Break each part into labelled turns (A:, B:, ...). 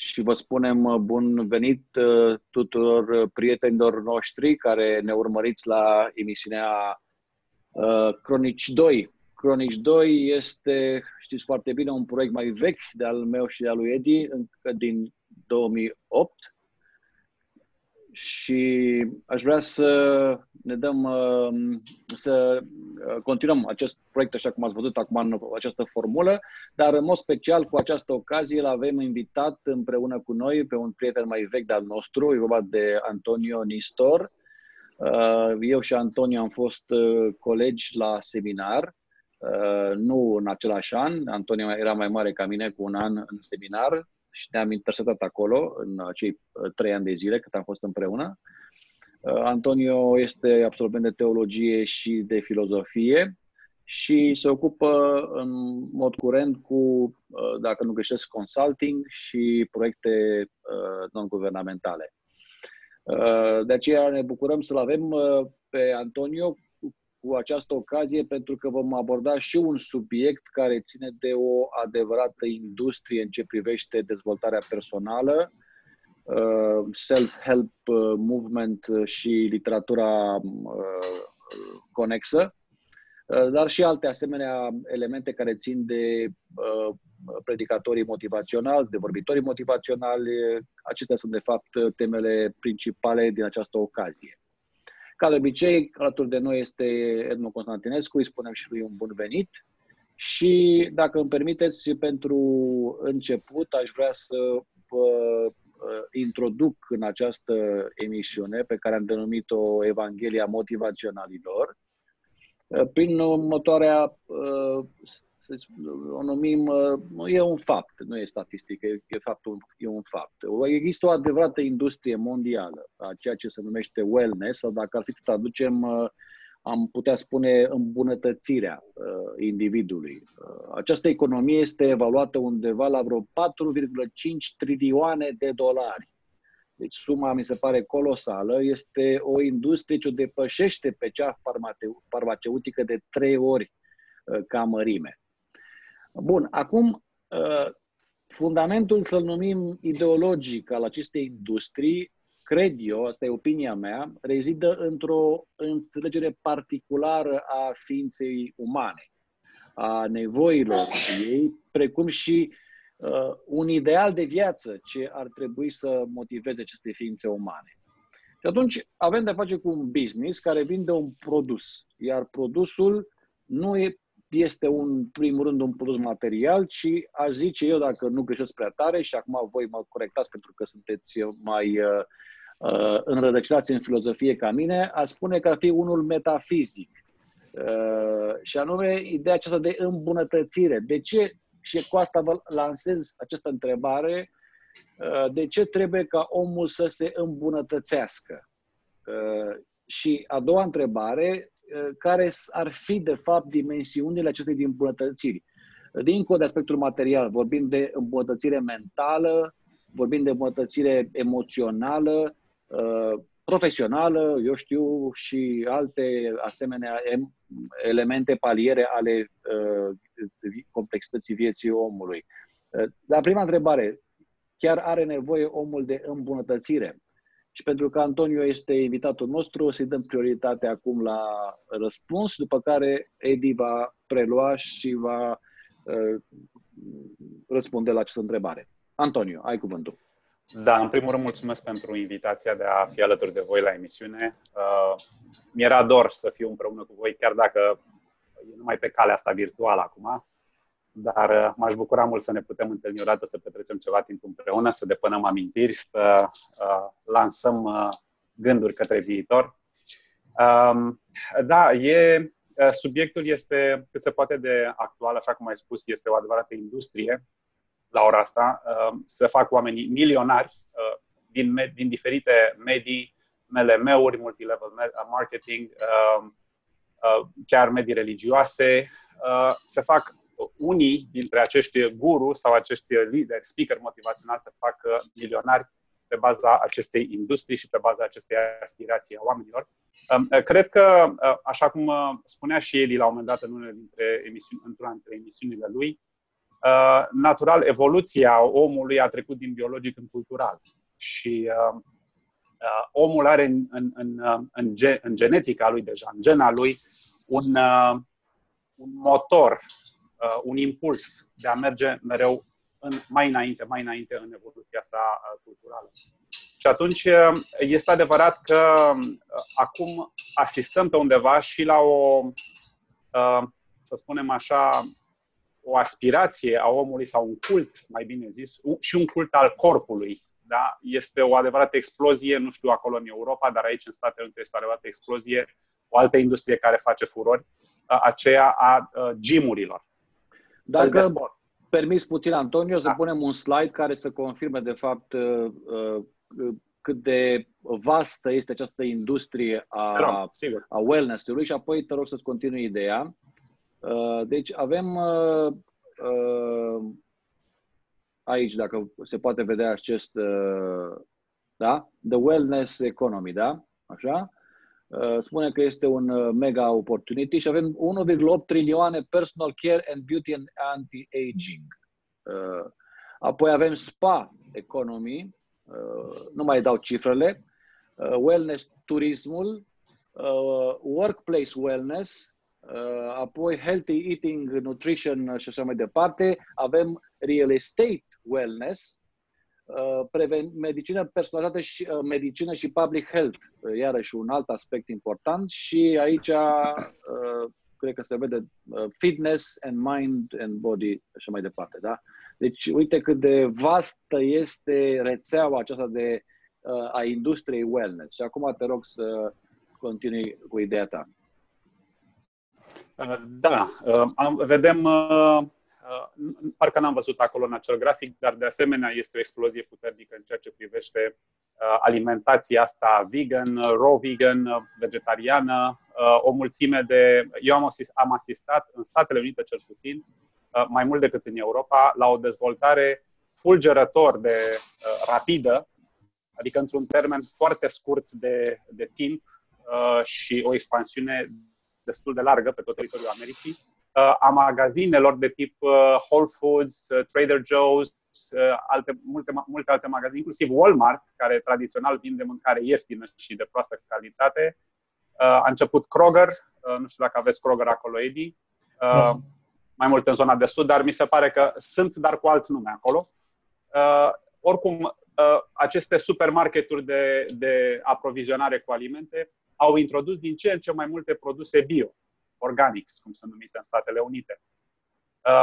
A: și vă spunem bun venit tuturor prietenilor noștri care ne urmăriți la emisiunea Cronici 2. Cronici 2 este, știți foarte bine, un proiect mai vechi de al meu și de al lui Edi, încă din 2008 și aș vrea să ne dăm, uh, să uh, continuăm acest proiect așa cum ați văzut acum în această formulă, dar în mod special cu această ocazie îl avem invitat împreună cu noi pe un prieten mai vechi de-al nostru, e vorba de Antonio Nistor. Uh, eu și Antonio am fost colegi la seminar, nu în același an, Antonio era mai mare ca mine cu un an în seminar, și ne-am intersetat acolo în acei uh, trei ani de zile cât am fost împreună. Uh, Antonio este absolvent de teologie și de filozofie și se ocupă în mod curent cu, uh, dacă nu greșesc, consulting și proiecte non-guvernamentale. De aceea ne bucurăm să-l avem pe Antonio cu această ocazie pentru că vom aborda și un subiect care ține de o adevărată industrie în ce privește dezvoltarea personală, uh, self-help uh, movement și literatura uh, conexă, dar și alte asemenea elemente care țin de predicatorii motivaționali, de vorbitorii motivaționali. Acestea sunt, de fapt, temele principale din această ocazie. Ca de obicei, alături de noi este Edmond Constantinescu, îi spunem și lui un bun venit. Și dacă îmi permiteți, pentru început aș vrea să vă uh, introduc în această emisiune pe care am denumit-o Evanghelia Motivaționalilor, uh, prin următoarea uh, să o numim, uh, e un fapt, nu e statistică, e, e, faptul, e un fapt. Există o adevărată industrie mondială a ceea ce se numește wellness, sau dacă ar fi să traducem, uh, am putea spune îmbunătățirea uh, individului. Această economie este evaluată undeva la vreo 4,5 trilioane de dolari. Deci suma mi se pare colosală, este o industrie ce o depășește pe cea farmaceutică de trei ori ca mărime. Bun, acum, uh, fundamentul să-l numim ideologic al acestei industrii, cred eu, asta e opinia mea, rezidă într-o înțelegere particulară a ființei umane, a nevoilor ei, precum și uh, un ideal de viață ce ar trebui să motiveze aceste ființe umane. Și atunci avem de face cu un business care vinde un produs, iar produsul nu e este un, primul rând un produs material, ci aș zice eu, dacă nu greșesc prea tare, și acum voi mă corectați pentru că sunteți mai uh, uh, înrădăcinați în filozofie ca mine, aș spune că ar fi unul metafizic. Uh, și anume ideea aceasta de îmbunătățire. De ce, și cu asta vă lansez această întrebare, uh, de ce trebuie ca omul să se îmbunătățească? Uh, și a doua întrebare, Uh, care ar fi, de fapt, dimensiunile acestei îmbunătățiri. Dincolo de aspectul material, vorbim de îmbunătățire mentală, vorbim de îmbunătățire emoțională, uh, profesională, eu știu, și alte asemenea elemente paliere ale uh, complexității vieții omului. La prima întrebare, chiar are nevoie omul de îmbunătățire? Și pentru că Antonio este invitatul nostru, o să-i dăm prioritate acum la răspuns, după care Edi va prelua și va uh, răspunde la această întrebare. Antonio, ai cuvântul.
B: Da, în primul rând mulțumesc pentru invitația de a fi alături de voi la emisiune. Uh, mi-era dor să fiu împreună cu voi, chiar dacă e numai pe calea asta virtuală acum dar uh, m-aș bucura mult să ne putem întâlni o dată, să petrecem ceva timp împreună, să depunem amintiri, să uh, lansăm uh, gânduri către viitor. Um, da, e, uh, subiectul este cât se poate de actual, așa cum ai spus, este o adevărată industrie la ora asta. Uh, să fac oamenii milionari uh, din, din diferite medii, MLM-uri, multilevel marketing, uh, uh, chiar medii religioase, uh, să fac unii dintre acești guru sau acești lideri, speaker motivaționali să facă milionari pe baza acestei industrii și pe baza acestei aspirații a oamenilor. Um, cred că, uh, așa cum uh, spunea și el la un moment dat în unele dintre emisiuni, într-una dintre emisiunile lui, uh, natural, evoluția omului a trecut din biologic în cultural. Și uh, uh, omul are în, în, în, uh, în, gen, în genetica lui deja, în gena lui, un, uh, un motor, uh, un impuls de a merge mereu în, mai înainte, mai înainte în evoluția sa uh, culturală. Și atunci uh, este adevărat că uh, acum asistăm pe undeva și la o, uh, să spunem așa, o aspirație a omului sau un cult, mai bine zis, și un cult al corpului. Da? Este o adevărată explozie, nu știu acolo în Europa, dar aici în Statele Unite este o adevărată explozie, o altă industrie care face furori, aceea a gymurilor.
A: Dacă permis puțin, Antonio, să da. punem un slide care să confirme, de fapt, cât de vastă este această industrie a, a wellness-ului și apoi te rog să-ți continui ideea. Uh, deci avem uh, uh, aici, dacă se poate vedea acest, da? The Wellness Economy, da? Așa? Spune că este un mega opportunity și avem 1,8 trilioane personal care and beauty and anti-aging. Apoi avem spa economy, nu mai dau cifrele, wellness turismul, workplace wellness, Uh, apoi healthy eating, nutrition și așa mai departe. Avem real estate wellness, uh, preven- medicină personalizată și uh, medicină și public health, iarăși un alt aspect important și aici cred că se vede fitness and mind and body și așa mai departe, da? Deci uite cât de vastă este rețeaua aceasta de a industriei wellness. Și acum te rog să continui cu ideea ta.
B: Uh, da, uh, vedem, uh, parcă n-am văzut acolo în acel grafic, dar de asemenea este o explozie puternică în ceea ce privește alimentația asta vegan, raw vegan, vegetariană, o mulțime de... Eu am, asist, am asistat în Statele Unite cel puțin, mai mult decât în Europa, la o dezvoltare fulgerător de rapidă, adică într-un termen foarte scurt de, de timp și o expansiune destul de largă pe tot teritoriul Americii, uh, a magazinelor de tip uh, Whole Foods, uh, Trader Joe's, alte, multe, multe alte magazine, inclusiv Walmart, care tradițional vinde mâncare ieftină și de proastă calitate. A început Kroger, nu știu dacă aveți Kroger acolo, Edi, da. mai mult în zona de sud, dar mi se pare că sunt, dar cu alt nume acolo. Oricum, aceste supermarketuri de, de aprovizionare cu alimente au introdus din ce în ce mai multe produse bio, organics, cum sunt numite în Statele Unite.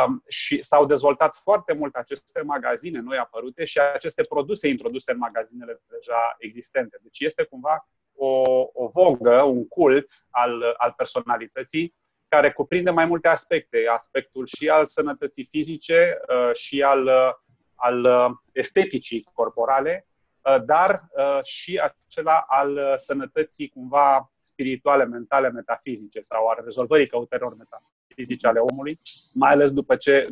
B: Um, și s-au dezvoltat foarte mult aceste magazine noi apărute și aceste produse introduse în magazinele deja existente. Deci este cumva o, o vogă, un cult al, al personalității care cuprinde mai multe aspecte. Aspectul și al sănătății fizice uh, și al, uh, al uh, esteticii corporale, Uh, dar uh, și acela al uh, sănătății cumva spirituale, mentale, metafizice sau al rezolvării căutărilor metafizice ale omului, mai ales după ce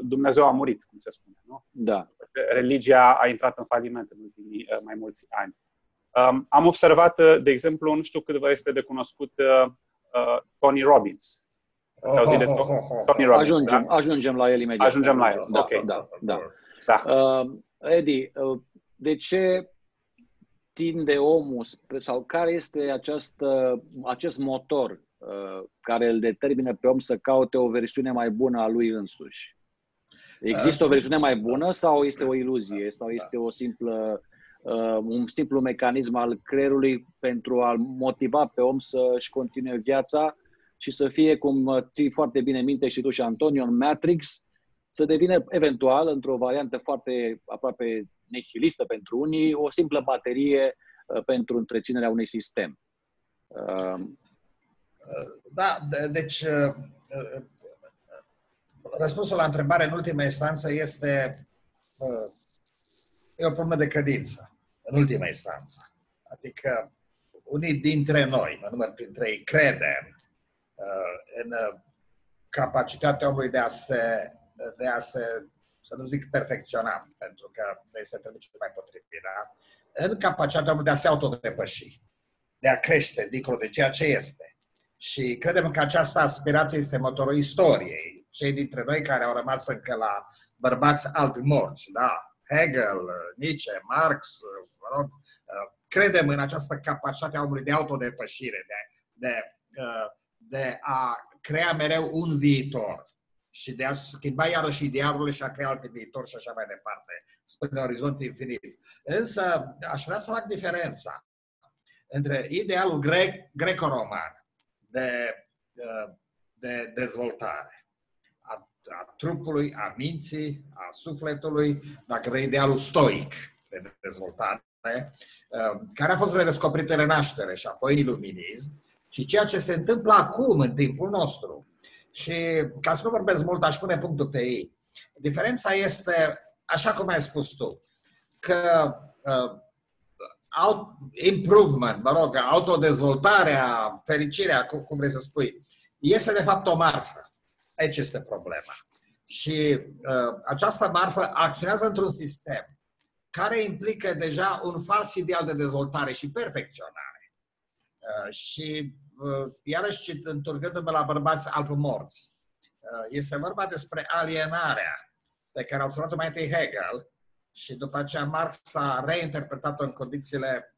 B: Dumnezeu a murit, cum se spune. Nu?
A: Da.
B: Religia a intrat în faliment în ultimii mai mulți ani. Um, am observat, de exemplu, nu știu cât vă este de cunoscut Tony Robbins.
A: Ați auzit de Tony Robbins? Ajungem, da? ajungem la el imediat.
B: Ajungem la el,
A: da,
B: ok.
A: Da, da. da. Uh, Edi, uh, de ce tinde omul sau care este această, acest motor uh, care îl determină pe om să caute o versiune mai bună a lui însuși? Există o versiune mai bună sau este o iluzie sau este o simplă, uh, un simplu mecanism al creierului pentru a-l motiva pe om să-și continue viața și să fie, cum ții foarte bine minte și tu și Antonio, în Matrix, să devină eventual, într-o variantă foarte aproape nihilistă pentru unii, o simplă baterie uh, pentru întreținerea unui sistem. Uh,
C: da, deci uh, răspunsul la întrebare în ultima instanță este e o problemă de credință, în ultima instanță. Adică unii dintre noi, mă număr printre ei, credem în capacitatea omului de a se, de a se să nu zic perfecționat, pentru că nu este traducerea mai potrivit, da? în capacitatea omului de a se autodepăși, de a crește dincolo de ceea ce este. Și credem că această aspirație este motorul istoriei. cei dintre noi care au rămas încă la bărbați albi morți, da? Hegel, Nietzsche, Marx, mă rog, credem în această capacitate a omului de autodepășire, de, de, de a crea mereu un viitor și de a schimba iarăși idealurile și a crea alte viitor și așa mai departe, spre un orizont infinit. Însă aș vrea să fac diferența între idealul grec, greco-roman de, de dezvoltare a, a trupului, a minții, a sufletului, dacă vrei idealul stoic de dezvoltare, care a fost redescoperit în renaștere și apoi iluminism, și ceea ce se întâmplă acum, în timpul nostru. Și ca să nu vorbesc mult, aș pune punctul pe ei. Diferența este, așa cum ai spus tu, că uh, out, improvement, mă rog, autodezvoltarea, fericirea, cum, cum vrei să spui, este de fapt o marfă. Aici este problema. Și uh, această marfă acționează într-un sistem care implică deja un fals ideal de dezvoltare și perfecționare. Uh, și uh, iarăși întorcându-mă la bărbați morți, uh, este vorba despre alienarea pe care a observat-o mai întâi Hegel și după aceea Marx a reinterpretat-o în condițiile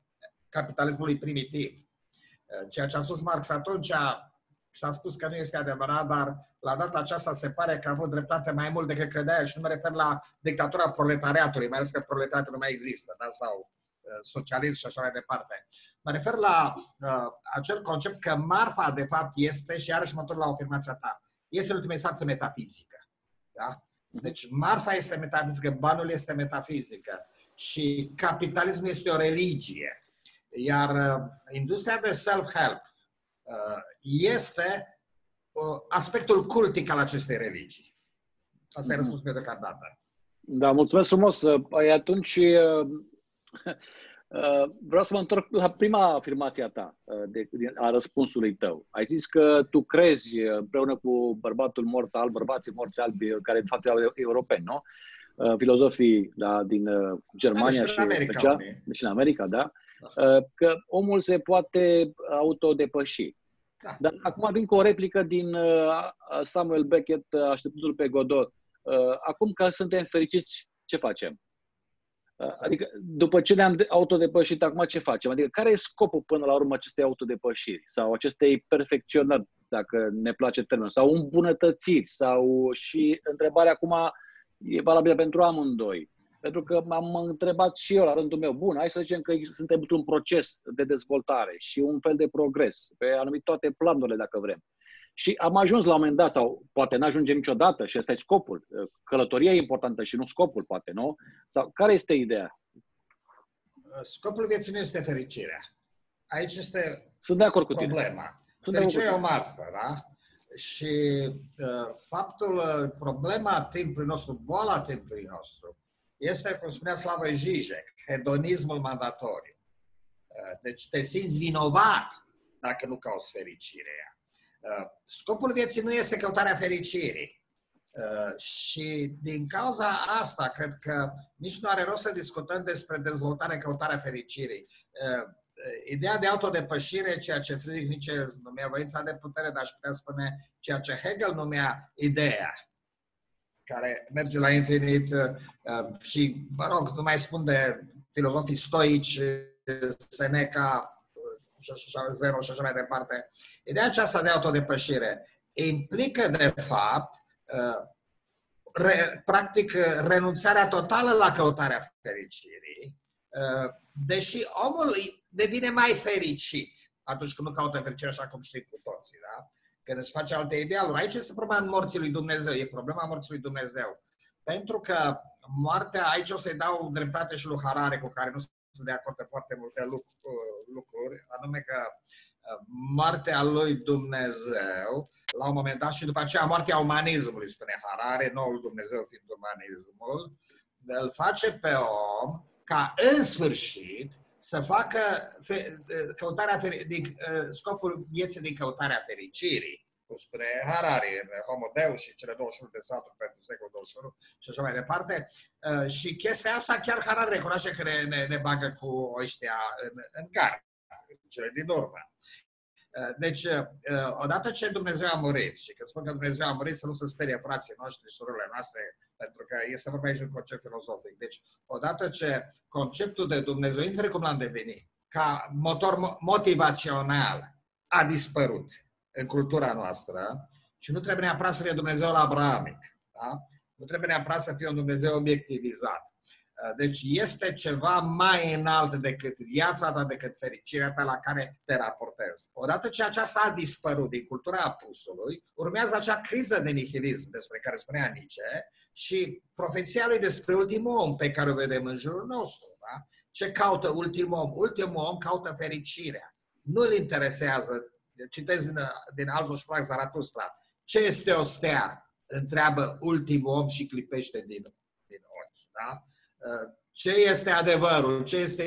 C: capitalismului primitiv. Ceea ce a spus Marx atunci s-a spus că nu este adevărat, dar la data aceasta se pare că a avut dreptate mai mult decât credea și nu mă refer la dictatura proletariatului, mai ales că proletariatul nu mai există, da? sau uh, socialism și așa mai departe. Mă refer la uh, acel concept că marfa, de fapt, este, și iarăși mă întorc la afirmația ta, este în ultima instanță metafizică. Da? Deci marfa este metafizică, banul este metafizică și capitalismul este o religie. Iar uh, industria de self-help uh, este uh, aspectul cultic al acestei religii. Asta e mhm. răspunsul meu deocamdată.
A: Da, mulțumesc frumos. Păi atunci vreau să mă întorc la prima afirmație a ta, de, a răspunsului tău. Ai zis că tu crezi, împreună cu bărbatul mort al, bărbații morți albi, care de fapt erau europeni, nu? Filozofii da, din Germania da, și, și în America, special, și în America, da? da? Că omul se poate autodepăși. Da. Dar acum vin cu o replică din uh, Samuel Beckett, uh, așteptându-l pe Godot. Uh, acum că suntem fericiți, ce facem? Adică, după ce ne-am autodepășit, acum ce facem? Adică, care e scopul până la urmă acestei autodepășiri sau acestei perfecționări, dacă ne place termenul, sau îmbunătățiri, sau și întrebarea acum e valabilă pentru amândoi. Pentru că m-am întrebat și eu la rândul meu, bun, hai să zicem că suntem într-un proces de dezvoltare și un fel de progres pe anumite toate planurile, dacă vrem. Și am ajuns la un moment dat, sau poate nu ajungem niciodată și ăsta e scopul. Călătoria e importantă și nu scopul, poate, nu? Sau care este ideea?
C: Scopul vieții nu este fericirea. Aici este
A: Sunt de acord cu tine.
C: problema. Sunt Fericirea e o marfă, da? Și uh, faptul, uh, problema timpului nostru, boala timpului nostru, este, cum spunea Slavă Zizek, hedonismul mandatoriu. Uh, deci te simți vinovat dacă nu cauți fericirea. Uh, scopul vieții nu este căutarea fericirii. Uh, și din cauza asta, cred că nici nu are rost să discutăm despre dezvoltare, căutarea fericirii. Ideea de autodepășire, ceea ce Friedrich Nietzsche numea voința de putere, dar aș putea spune ceea ce Hegel numea ideea care merge la infinit uh, și, mă rog, nu mai spun de filozofii stoici, Seneca, și așa, Zeno și așa mai departe. Ideea aceasta de autodepășire implică, de fapt, uh, re, practic, renunțarea totală la căutarea fericirii, uh, deși omul devine mai fericit atunci când nu caută fericire, așa cum știi cu toții, da? când își face alte idealuri. Aici este problema morții lui Dumnezeu, e problema morții lui Dumnezeu. Pentru că moartea, aici o să-i dau dreptate și lui Harare, cu care nu sunt de acord pe foarte multe lucruri, anume că uh, moartea lui Dumnezeu, la un moment dat, și după aceea moartea umanismului, spune Harare, noul Dumnezeu fiind umanismul, îl face pe om ca în sfârșit să facă căutarea din, scopul vieții din căutarea fericirii, cum spune Harari în Homo Deus și cele 21 de sfaturi pentru secolul 21 și așa mai departe. Și chestia asta chiar Harari recunoaște că ne, ne, ne bagă cu ăștia în, în gar, cele din urmă. Deci, odată ce Dumnezeu a murit, și când spun că Dumnezeu a murit, să nu se sperie frații noștri și surorile noastre, pentru că este vorba aici de un concept filozofic. Deci, odată ce conceptul de Dumnezeu, indiferent cum l-am devenit, ca motor motivațional, a dispărut în cultura noastră și nu trebuie neapărat să fie Dumnezeu abrahamic. Da? Nu trebuie neapărat să fie un Dumnezeu obiectivizat. Deci este ceva mai înalt decât viața ta, decât fericirea ta la care te raportezi. Odată ce aceasta a dispărut din cultura apusului, urmează acea criză de nihilism despre care spunea Nietzsche și profeția lui despre ultimul om pe care o vedem în jurul nostru. Da? Ce caută ultimul om? Ultimul om caută fericirea. Nu-l interesează, citesc din, din Alzo Sprach Zaratustra, ce este o stea? Întreabă ultimul om și clipește din, din ochi. Da? Ce este adevărul? Ce este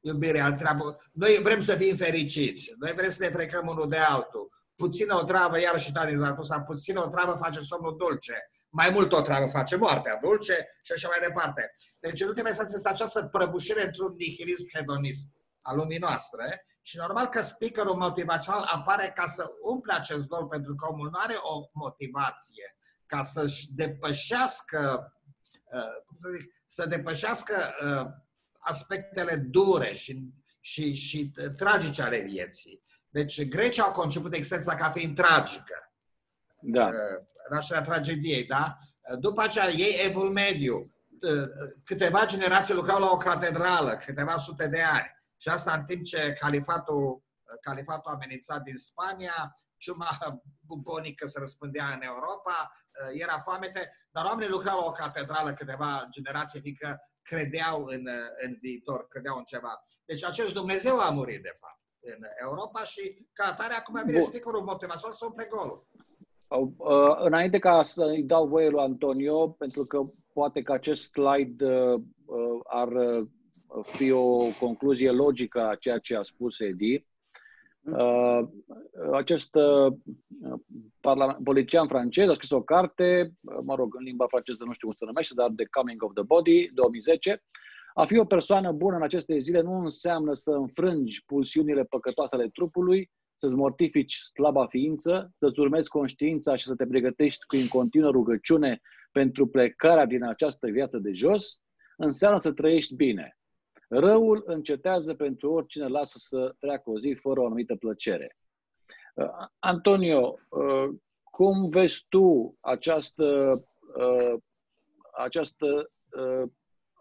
C: iubirea? Întreabă. Noi vrem să fim fericiți. Noi vrem să ne trecăm unul de altul. Puțină o travă, iar și din Zaratustra, puțină o travă face somnul dulce. Mai mult o travă face moartea dulce și așa mai departe. Deci, în ultima instanță, este această prăbușire într-un nihilism hedonist al lumii noastre și normal că speakerul motivațional apare ca să umple acest gol pentru că omul nu are o motivație ca să-și depășească, uh, cum să zic, să depășească uh, aspectele dure și, și, și tragice ale vieții. Deci grecii au conceput existența ca fiind tragică.
A: Da.
C: Uh, nașterea tragediei, da? După aceea, ei, evul mediu, câteva generații lucrau la o catedrală, câteva sute de ani. Și asta în timp ce califatul, califatul amenințat din Spania, ciuma bubonică se răspândea în Europa, era foamete, dar oamenii lucrau la o catedrală câteva generații, fiindcă credeau în, în viitor, credeau în ceva. Deci acest Dumnezeu a murit, de fapt, în Europa și ca atare acum vine speakerul motivațional să umple golul.
A: Uh, înainte ca să-i dau voie lui Antonio, pentru că poate că acest slide uh, uh, ar fi o concluzie logică a ceea ce a spus Edi, acest politician francez a scris o carte, mă rog, în limba franceză nu știu cum se numește, dar The Coming of the Body, 2010. A fi o persoană bună în aceste zile nu înseamnă să înfrângi pulsiunile păcătoase ale trupului, să-ți mortifici slaba ființă, să-ți urmezi conștiința și să te pregătești cu în continuă rugăciune pentru plecarea din această viață de jos, înseamnă să trăiești bine. Răul încetează pentru oricine lasă să treacă o zi fără o anumită plăcere. Uh, Antonio, uh, cum vezi tu această, uh, această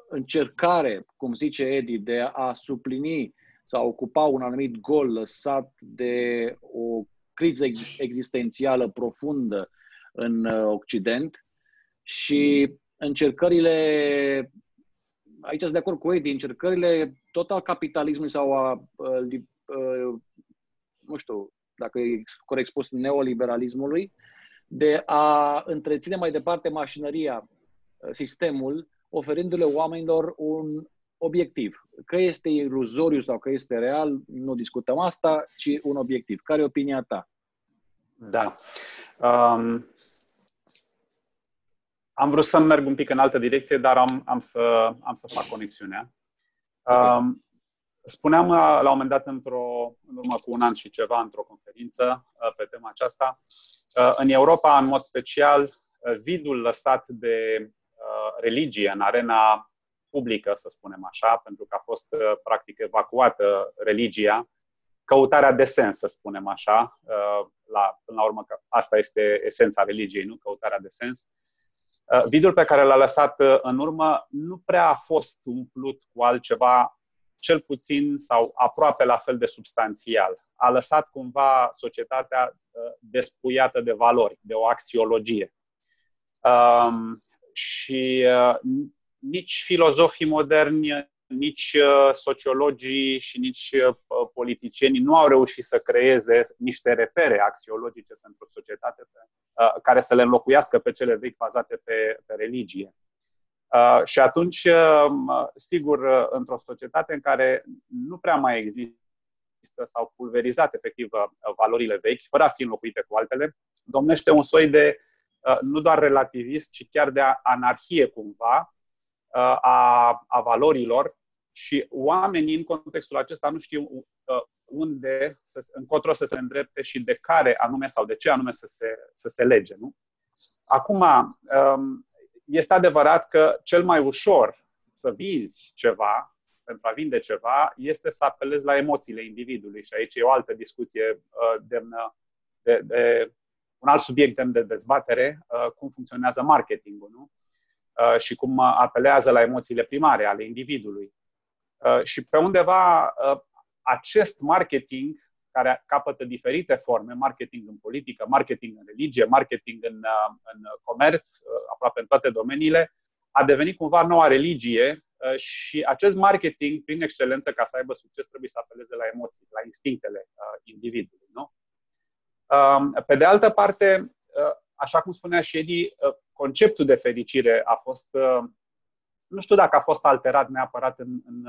A: încercare, cum zice Edi, de a suplini sau ocupa un anumit gol lăsat de o criză existențială profundă în uh, Occident și încercările, aici sunt de acord cu ei, din încercările tot al capitalismului sau a, a, uh, a uh, nu știu dacă e corect spus, neoliberalismului, de a întreține mai departe mașinăria, sistemul, oferindu-le oamenilor un obiectiv. Că este iluzoriu sau că este real, nu discutăm asta, ci un obiectiv. Care e opinia ta?
B: Da. Um, am vrut să merg un pic în altă direcție, dar am, am, să, am să fac conexiunea. Um, spuneam uh, la un moment dat, într-o, în urmă cu un an și ceva, într-o conferință uh, pe tema aceasta, uh, în Europa, în mod special, vidul lăsat de religie în arena publică, să spunem așa, pentru că a fost uh, practic evacuată religia, căutarea de sens, să spunem așa, uh, la, până la urmă că asta este esența religiei, nu căutarea de sens. Uh, vidul pe care l-a lăsat în urmă nu prea a fost umplut cu altceva cel puțin sau aproape la fel de substanțial. A lăsat cumva societatea despuiată de valori, de o axiologie. Um, și nici filozofii moderni, nici uh, sociologii și nici uh, politicienii nu au reușit să creeze niște repere axiologice pentru societate uh, care să le înlocuiască pe cele vechi bazate pe, pe religie. Și atunci, sigur, într-o societate în care nu prea mai există sau pulverizate efectiv valorile vechi, fără a fi înlocuite cu altele, domnește un soi de nu doar relativism, ci chiar de anarhie cumva, a, a valorilor și oamenii în contextul acesta nu știu uh, unde, să, încotro să se îndrepte și de care anume sau de ce anume să se, să se lege. Nu? Acum, um, este adevărat că cel mai ușor să vizi ceva, pentru a vinde ceva, este să apelezi la emoțiile individului. Și aici e o altă discuție uh, demnă de, de un alt subiect demn de dezbatere, uh, cum funcționează marketingul nu? Uh, și cum apelează la emoțiile primare ale individului. Și pe undeva acest marketing care capătă diferite forme, marketing în politică, marketing în religie, marketing în, în comerț, aproape în toate domeniile, a devenit cumva noua religie uh, și acest marketing, prin excelență, ca să aibă succes, trebuie să apeleze la emoții, la instinctele uh, individului. Nu? Um, pe de altă parte, uh, așa cum spunea și Edi, conceptul de fericire a fost, nu știu dacă a fost alterat neapărat în, în,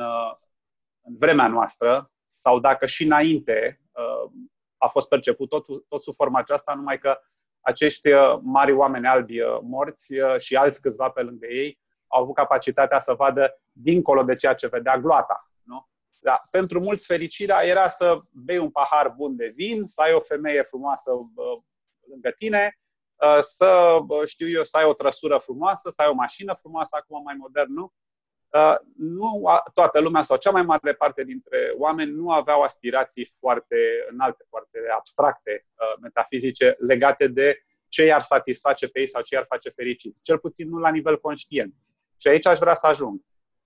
B: în vremea noastră sau dacă și înainte a fost perceput tot, tot sub forma aceasta, numai că acești uh, mari oameni albi uh, morți uh, și alți câțiva pe lângă ei au avut capacitatea să vadă dincolo de ceea ce vedea gloata. Nu? Da, pentru mulți fericirea era să bei un pahar bun de vin, să ai o femeie frumoasă lângă tine, să, știu eu, să ai o trăsură frumoasă, să ai o mașină frumoasă, acum mai modern, nu? Uh, nu toată lumea sau cea mai mare parte dintre oameni nu aveau aspirații foarte înalte, foarte abstracte, uh, metafizice, legate de ce i-ar satisface pe ei sau ce i-ar face fericiți. Cel puțin nu la nivel conștient. Și aici aș vrea să ajung.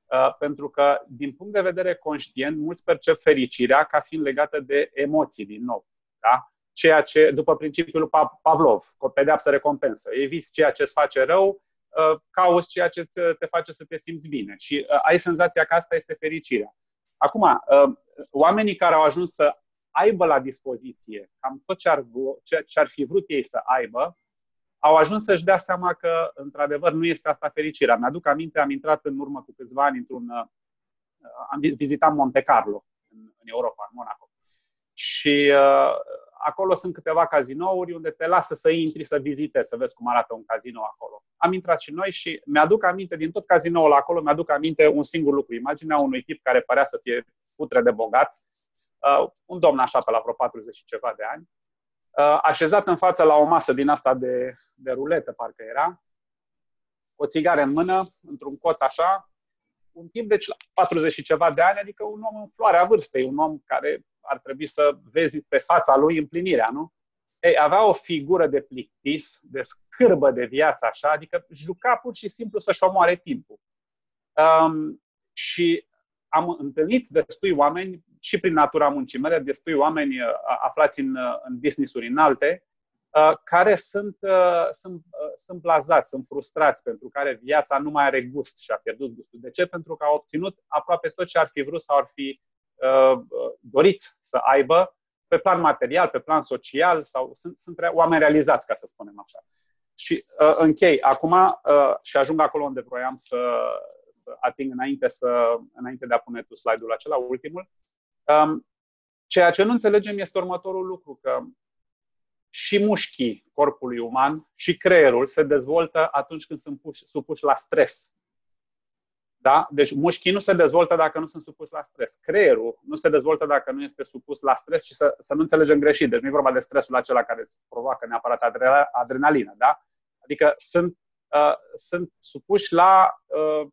B: Uh, pentru că, din punct de vedere conștient, mulți percep fericirea ca fiind legată de emoții, din nou. Da? Ceea ce, după principiul Pavlov, pedeapsă recompensă. Eviți ceea ce îți face rău, Uh, cauți ceea ce te face să te simți bine și uh, ai senzația că asta este fericirea. Acum, uh, oamenii care au ajuns să aibă la dispoziție cam tot ce ar, ce ar fi vrut ei să aibă, au ajuns să-și dea seama că, într-adevăr, nu este asta fericirea. Mi-aduc aminte, am intrat în urmă cu câțiva ani într-un... Am vizitat Monte Carlo, în, în Europa, în Monaco. Și uh, acolo sunt câteva cazinouri unde te lasă să intri, să vizitezi, să vezi cum arată un casino acolo. Am intrat și noi și mi-aduc aminte, din tot cazinoul acolo, mi-aduc aminte un singur lucru. Imaginea unui tip care părea să fie putre de bogat, uh, un domn așa pe la vreo 40 și ceva de ani, uh, așezat în față la o masă din asta de, de ruletă, parcă era, o țigară în mână, într-un cot așa, un tip de 40 și ceva de ani, adică un om în floarea vârstei, un om care ar trebui să vezi pe fața lui împlinirea, nu? Ei, avea o figură de plictis, de scârbă de viață, așa, adică juca pur și simplu să-și omoare timpul. Um, și am întâlnit destui oameni, și prin natura muncii mele, destui oameni uh, aflați în, uh, în business-uri înalte, uh, care sunt, uh, sunt, uh, sunt blazați, sunt frustrați, pentru care viața nu mai are gust și a pierdut gustul. De ce? Pentru că au obținut aproape tot ce ar fi vrut sau ar fi Uh, doriți să aibă pe plan material, pe plan social sau sunt, sunt oameni realizați, ca să spunem așa. Și uh, închei acum uh, și ajung acolo unde vroiam să, să ating înainte, să, înainte de a pune tu slide-ul acela, ultimul. Um, ceea ce nu înțelegem este următorul lucru, că și mușchii corpului uman și creierul se dezvoltă atunci când sunt puși, supuși la stres. Da? Deci mușchii nu se dezvoltă dacă nu sunt supuși la stres. Creierul nu se dezvoltă dacă nu este supus la stres și să, să nu înțelegem greșit. Deci nu e vorba de stresul acela care îți provoacă neapărat adrenalină. Da? Adică sunt, uh, sunt supuși la... Uh,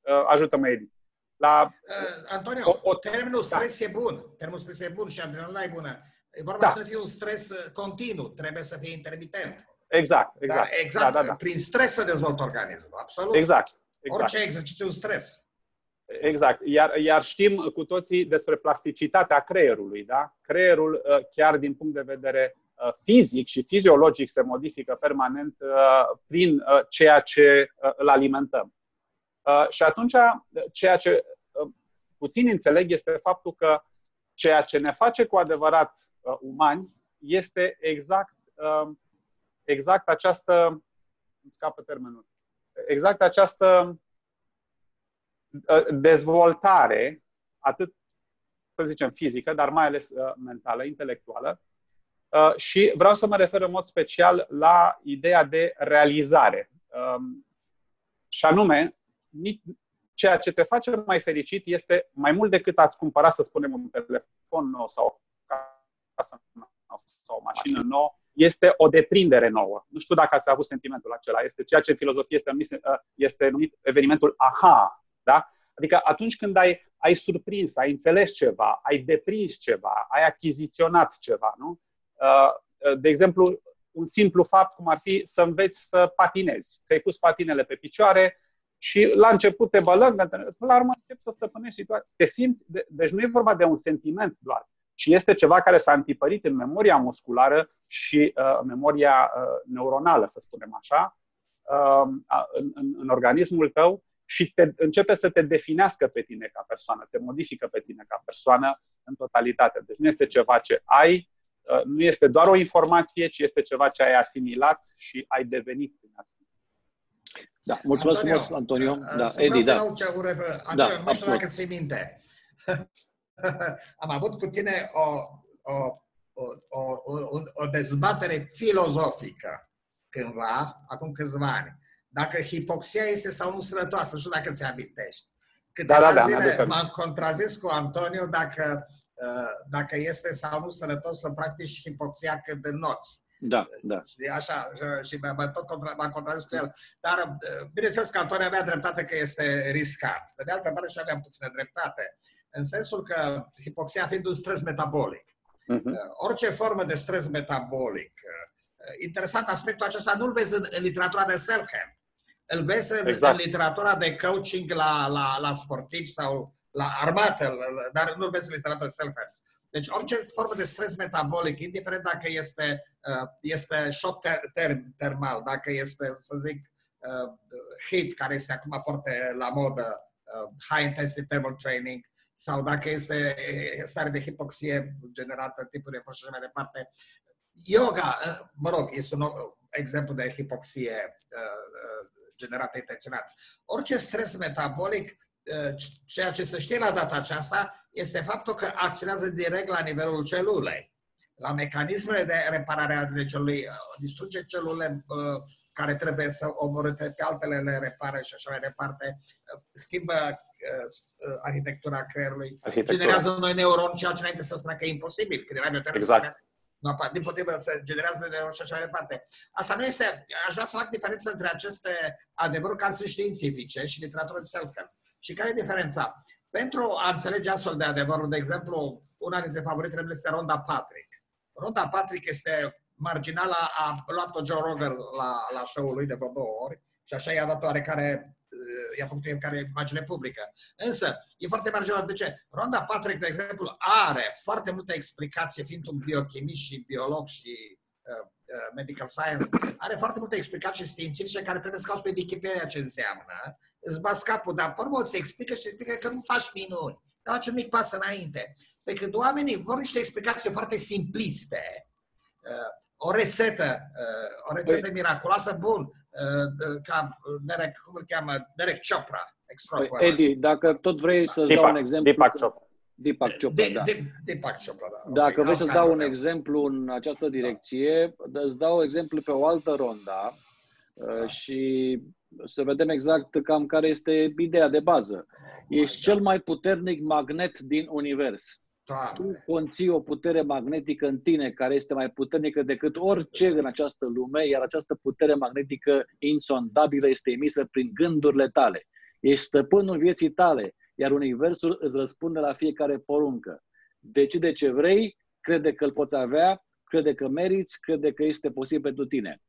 B: uh, ajută-mă, Edi. La,
C: uh, Antonio, o, o, termenul da. stres da. e bun. Termenul stres e bun și adrenalina e bună. E vorba da. să fie un stres uh, continuu, trebuie să fie intermitent.
B: Exact, exact.
C: Da, exact. Da, da, da. Prin stres se dezvoltă organismul, absolut.
B: Exact.
C: Exact. Orice exercițiu stres.
B: Exact. Iar, iar știm cu toții despre plasticitatea creierului. Da? Creierul, uh, chiar din punct de vedere uh, fizic și fiziologic, se modifică permanent uh, prin ceea ce îl alimentăm. Și atunci, ceea ce puțin înțeleg este faptul că ceea ce ne face cu adevărat umani este exact, exact această, îmi scapă termenul, exact această uh, dezvoltare, atât, să zicem, fizică, dar mai ales uh, mentală, intelectuală. Uh, și vreau să mă refer în mod special la ideea de realizare. Um, și anume, ceea ce te face mai fericit este mai mult decât ați cumpăra, să spunem, un telefon nou sau o casă nouă sau o mașină nouă, este o deprindere nouă. Nu știu dacă ați avut sentimentul acela. Este ceea ce în filozofie este numit, este numit evenimentul aha. Da? Adică atunci când ai, ai surprins, ai înțeles ceva, ai deprins ceva, ai achiziționat ceva, nu? De exemplu, un simplu fapt cum ar fi să înveți să patinezi. Ți-ai pus patinele pe picioare și la început te bălângă, la urmă începi să stăpânești situația. Te simți, de, deci nu e vorba de un sentiment doar, ci este ceva care s-a întipărit în memoria musculară și uh, memoria uh, neuronală, să spunem așa, uh, în, în, în organismul tău și te, începe să te definească pe tine ca persoană, te modifică pe tine ca persoană în totalitate. Deci nu este ceva ce ai, uh, nu este doar o informație, ci este ceva ce ai asimilat și ai devenit prin asta.
A: Da, mulțumesc Antonio, frumos, Antonio. Uh, da, Edi, da.
C: Ce Antonio, da, nu știu dacă ți minte. Am avut cu tine o, o, o, o, o dezbatere filozofică cândva, acum câțiva ani. Dacă hipoxia este sau nu sănătoasă, nu știu dacă ți amintești. Câteva da, da, da, zile m-am contrazis cu Antonio dacă, uh, dacă este sau nu sănătos să practici hipoxia când noți.
A: Da, da.
C: Știi, așa, și m-am tot contra, m-am contrazis cu el. Dar, uh, bineînțeles că Antonio avea dreptate că este riscat. Pe de altă parte și aveam puțină dreptate în sensul că hipoxia fiind un stres metabolic. Uh-huh. Orice formă de stres metabolic. Uh, interesant aspectul acesta nu-l vezi în, în literatura de self-help. Îl vezi în, exact. în literatura de coaching la, la, la sportivi sau la armată, dar nu-l vezi în literatura de self-help. Deci orice formă de stres metabolic, indiferent dacă este, uh, este shock term, termal, dacă este, să zic, HIIT, care este acum foarte la modă, High Intensity Thermal Training, sau dacă este stare de hipoxie generată în timpul de efort și așa mai departe. Yoga, mă rog, este un exemplu de hipoxie generată intenționat. Orice stres metabolic, ceea ce se știe la data aceasta, este faptul că acționează direct la nivelul celulei. La mecanismele de reparare a celulei, distruge celule care trebuie să omorâte pe altele, le repare și așa mai departe, schimbă uh, arhitectura creierului, arhitectura. generează noi neuroni, ceea ce înainte să spună că e imposibil, că era radioterapie exact. Nu, din potrivă, se generează neuroni și așa mai departe. Asta nu este, aș vrea să fac diferență între aceste adevăruri care sunt științifice și literatură de self -help. Și care e diferența? Pentru a înțelege astfel de adevăruri, de exemplu, una dintre favoritele mele este Ronda Patrick. Ronda Patrick este marginală, a luat-o Joe Rogan la, la show-ul lui de vreo două ori și așa i-a dat oarecare i-a făcut care imagine publică. Însă, e foarte marginal. De ce? Ronda Patrick, de exemplu, are foarte multe explicații, fiind un biochimist și biolog și uh, uh, medical science, are foarte multe explicații științifice care trebuie să cauți pe Wikipedia ce înseamnă. Îți bați capul, dar pe urmă îți explică și îți explică că nu faci minuni. Dar ce mic pas înainte. Pe când oamenii vor niște explicații foarte simpliste, uh, o rețetă, uh, o rețetă păi, miraculoasă, bun, Uh, ca Derek, cum îl cheamă, Derek Chopra.
A: Păi, Edi, dacă tot vrei să dau un exemplu...
B: Deepak Chopra.
A: Deepak Chopra,
C: de,
A: da.
C: De, Deepak Chopra, da.
A: Dacă okay, vrei să dau un exemplu în această direcție, da. îți dau exemplu pe o altă ronda uh, da. și să vedem exact cam care este ideea de bază. Oh, Ești cel mai puternic magnet din univers. Doamne. Tu conții o putere magnetică în tine care este mai puternică decât orice în această lume, iar această putere magnetică insondabilă este emisă prin gândurile tale. Ești stăpânul vieții tale, iar Universul îți răspunde la fiecare poruncă. Decide ce vrei, crede că îl poți avea, crede că meriți, crede că este posibil pentru tine.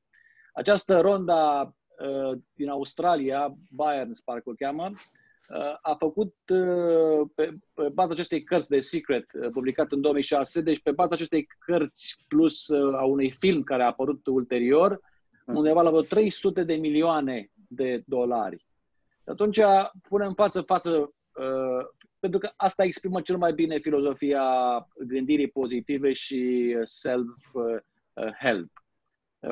A: Această ronda uh, din Australia, Bayern, parcă o cheamă, Uh, a făcut uh, pe, pe baza acestei cărți de Secret, uh, publicat în 2006, deci pe baza acestei cărți plus a unui film care a apărut ulterior, hmm. undeva la vreo 300 de milioane de dolari. Atunci punem față față, pentru că asta exprimă cel mai bine filozofia gândirii pozitive și self-help.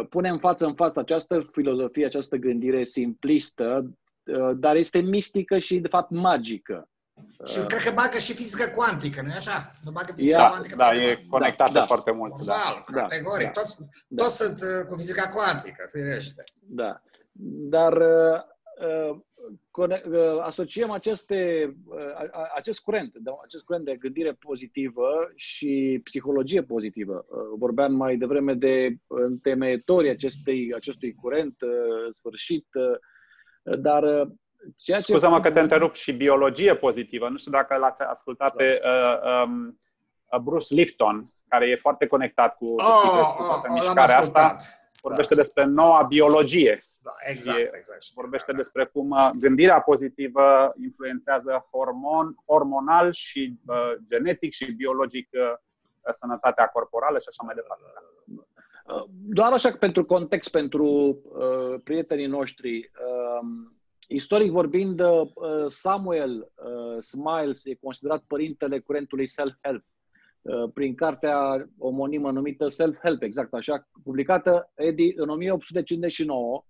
A: Punem față în față această filozofie, această gândire simplistă, Uh, dar este mistică și, de fapt, magică.
C: Și uh, cred că bagă și fizică cuantică, nu-i așa? Nu bagă fizică
B: da,
C: cuantică.
B: Da, e conectată da, foarte mult.
C: Da, da, categoric. Da, toți, da. toți sunt uh, cu fizica cuantică, firește.
A: Da. Dar asociem aceste, acest curent, acest curent de gândire pozitivă și psihologie pozitivă. Vorbeam mai devreme de întemeietorii acestei, acestui curent sfârșit, dar
B: ceea ce... Scuză-mă că te întrerup și biologie pozitivă. Nu știu dacă l-ați ascultat pe uh, um, Bruce Lipton, care e foarte conectat cu, oh, cu toată oh, mișcarea asta. Vorbește da. despre noua biologie.
C: Da, exact, e, exact.
B: Vorbește da, despre cum uh, gândirea pozitivă influențează hormon, hormonal și uh, genetic și biologic uh, sănătatea corporală și așa mai departe.
A: Uh, doar așa pentru context, pentru uh, prietenii noștri, uh, istoric vorbind, uh, Samuel uh, Smiles e considerat părintele curentului self-help. Uh, prin cartea omonimă numită Self-Help, exact așa, publicată Eddie în 1859,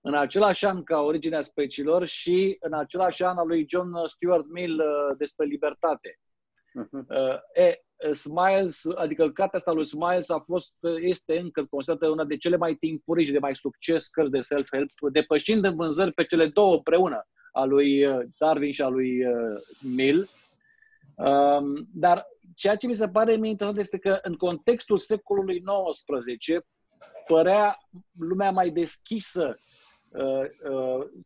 A: în același an ca Originea Speciilor și în același an al lui John Stuart Mill uh, despre libertate. Uh-huh. E, Smiles, adică cartea asta lui Smiles a fost, este încă considerată una de cele mai timpurii și de mai succes cărți de self-help, depășind în vânzări pe cele două împreună, a lui Darwin și a lui Mill. Um, dar ceea ce mi se pare mie interesant este că în contextul secolului XIX părea lumea mai deschisă uh, uh,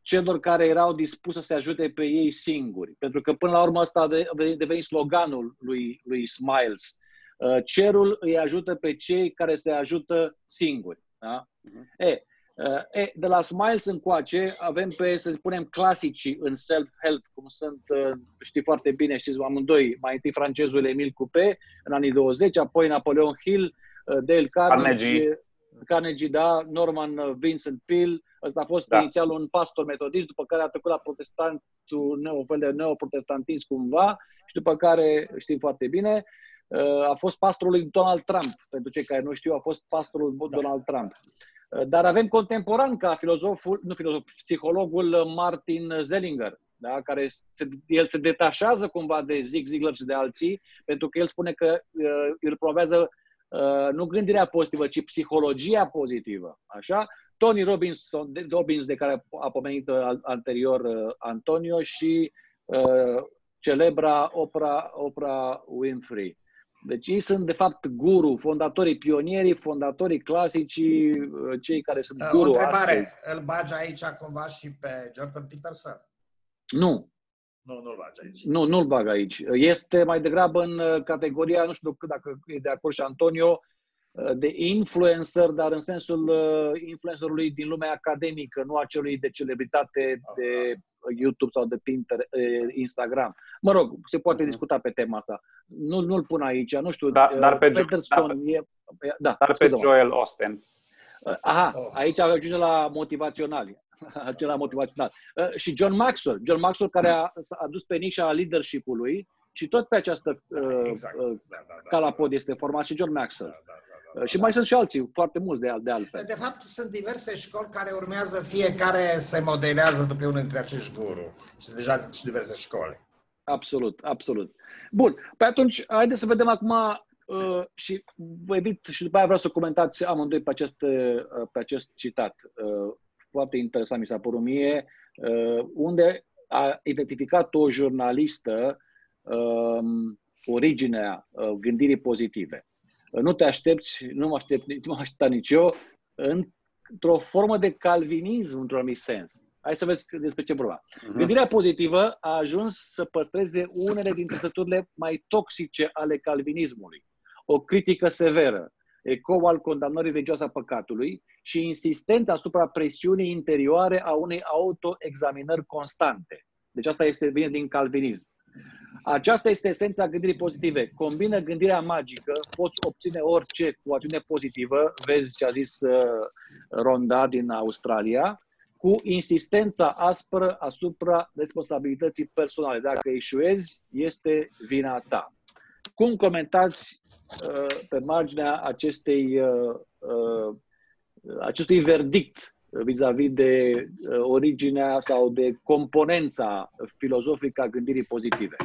A: celor care erau dispuși să se ajute pe ei singuri. Pentru că până la urmă asta a devenit sloganul lui, lui Smiles. Uh, cerul îi ajută pe cei care se ajută singuri. Da? Uh-huh. E, Uh, e, de la Smiles încoace avem pe, să spunem, clasicii în self-help, cum sunt, uh, știi foarte bine, știți amândoi, mai întâi francezul Emil Coupé în anii 20, apoi Napoleon Hill, uh, Dale Carnegie, Carnegie, Carnegie da, Norman Vincent Peale, ăsta a fost da. inițial un pastor metodist, după care a trecut la protestantul, un fel de neoprotestantism cumva, și după care, știm foarte bine, a fost pastorul lui Donald Trump. Pentru cei care nu știu, a fost pastorul da. Donald Trump. Dar avem contemporan ca filozoful, nu filozof, psihologul Martin Zellinger, da? care se, el se detașează cumva de Zig Ziglar și de alții, pentru că el spune că uh, îl promovează uh, nu gândirea pozitivă, ci psihologia pozitivă. Așa? Tony Robbins, Robbins de care a pomenit uh, anterior uh, Antonio și uh, celebra Oprah, Oprah Winfrey. Deci ei sunt, de fapt, guru, fondatorii, pionierii, fondatorii clasici, uh, cei care sunt uh, guru
C: O întrebare, astăzi. îl bagi aici cumva și pe Jordan Peterson?
A: Nu.
C: Nu, nu-l bagi aici.
A: Nu, nu-l bag aici. Este mai degrabă în uh, categoria, nu știu dacă e de acord și Antonio, de influencer, dar în sensul influencerului din lumea academică, nu a celui de celebritate, de YouTube sau de Pinterest, Instagram. Mă rog, se poate uh-huh. discuta pe tema asta. Nu, nu-l pun aici, nu știu.
B: Da, dar pe, Peterson dar, e... Da, dar pe Joel Austin.
A: Aha, oh. aici ajunge la motivațional. Ajunge la motivațional. Și John Maxwell. John Maxwell care a, a dus pe nișa leadership-ului și tot pe această da, exact. uh, da, da, da, calapod este format și John Maxwell. Da, da, da. Uh, și mai sunt și alții, foarte mulți de, de altfel.
C: De fapt, sunt diverse școli care urmează, fiecare se modelează după unul dintre acești guru. Și sunt deja și diverse școli.
A: Absolut, absolut. Bun, pe atunci, haideți să vedem acum uh, și vă evit și după aia vreau să comentați amândoi pe acest, uh, pe acest citat. Uh, foarte interesant mi s-a părut mie, uh, unde a identificat o jurnalistă uh, originea uh, gândirii pozitive nu te aștepți, nu mă aștept, nu mă aștepta nici eu, într-o formă de calvinism, într-un anumit sens. Hai să vezi despre ce vorba. Uh-huh. Gândirea pozitivă a ajuns să păstreze unele dintre trăsăturile mai toxice ale calvinismului. O critică severă, ecou al condamnării religioase a păcatului și insistența asupra presiunii interioare a unei autoexaminări constante. Deci asta este, vine din calvinism. Aceasta este esența gândirii pozitive. Combină gândirea magică, poți obține orice cu atitudine pozitivă, vezi ce a zis uh, Ronda din Australia, cu insistența aspră asupra responsabilității personale. Dacă eșuezi, este vina ta. Cum comentați uh, pe marginea acestei, uh, uh, acestui verdict vis-a-vis de uh, originea sau de componența filozofică a gândirii pozitive?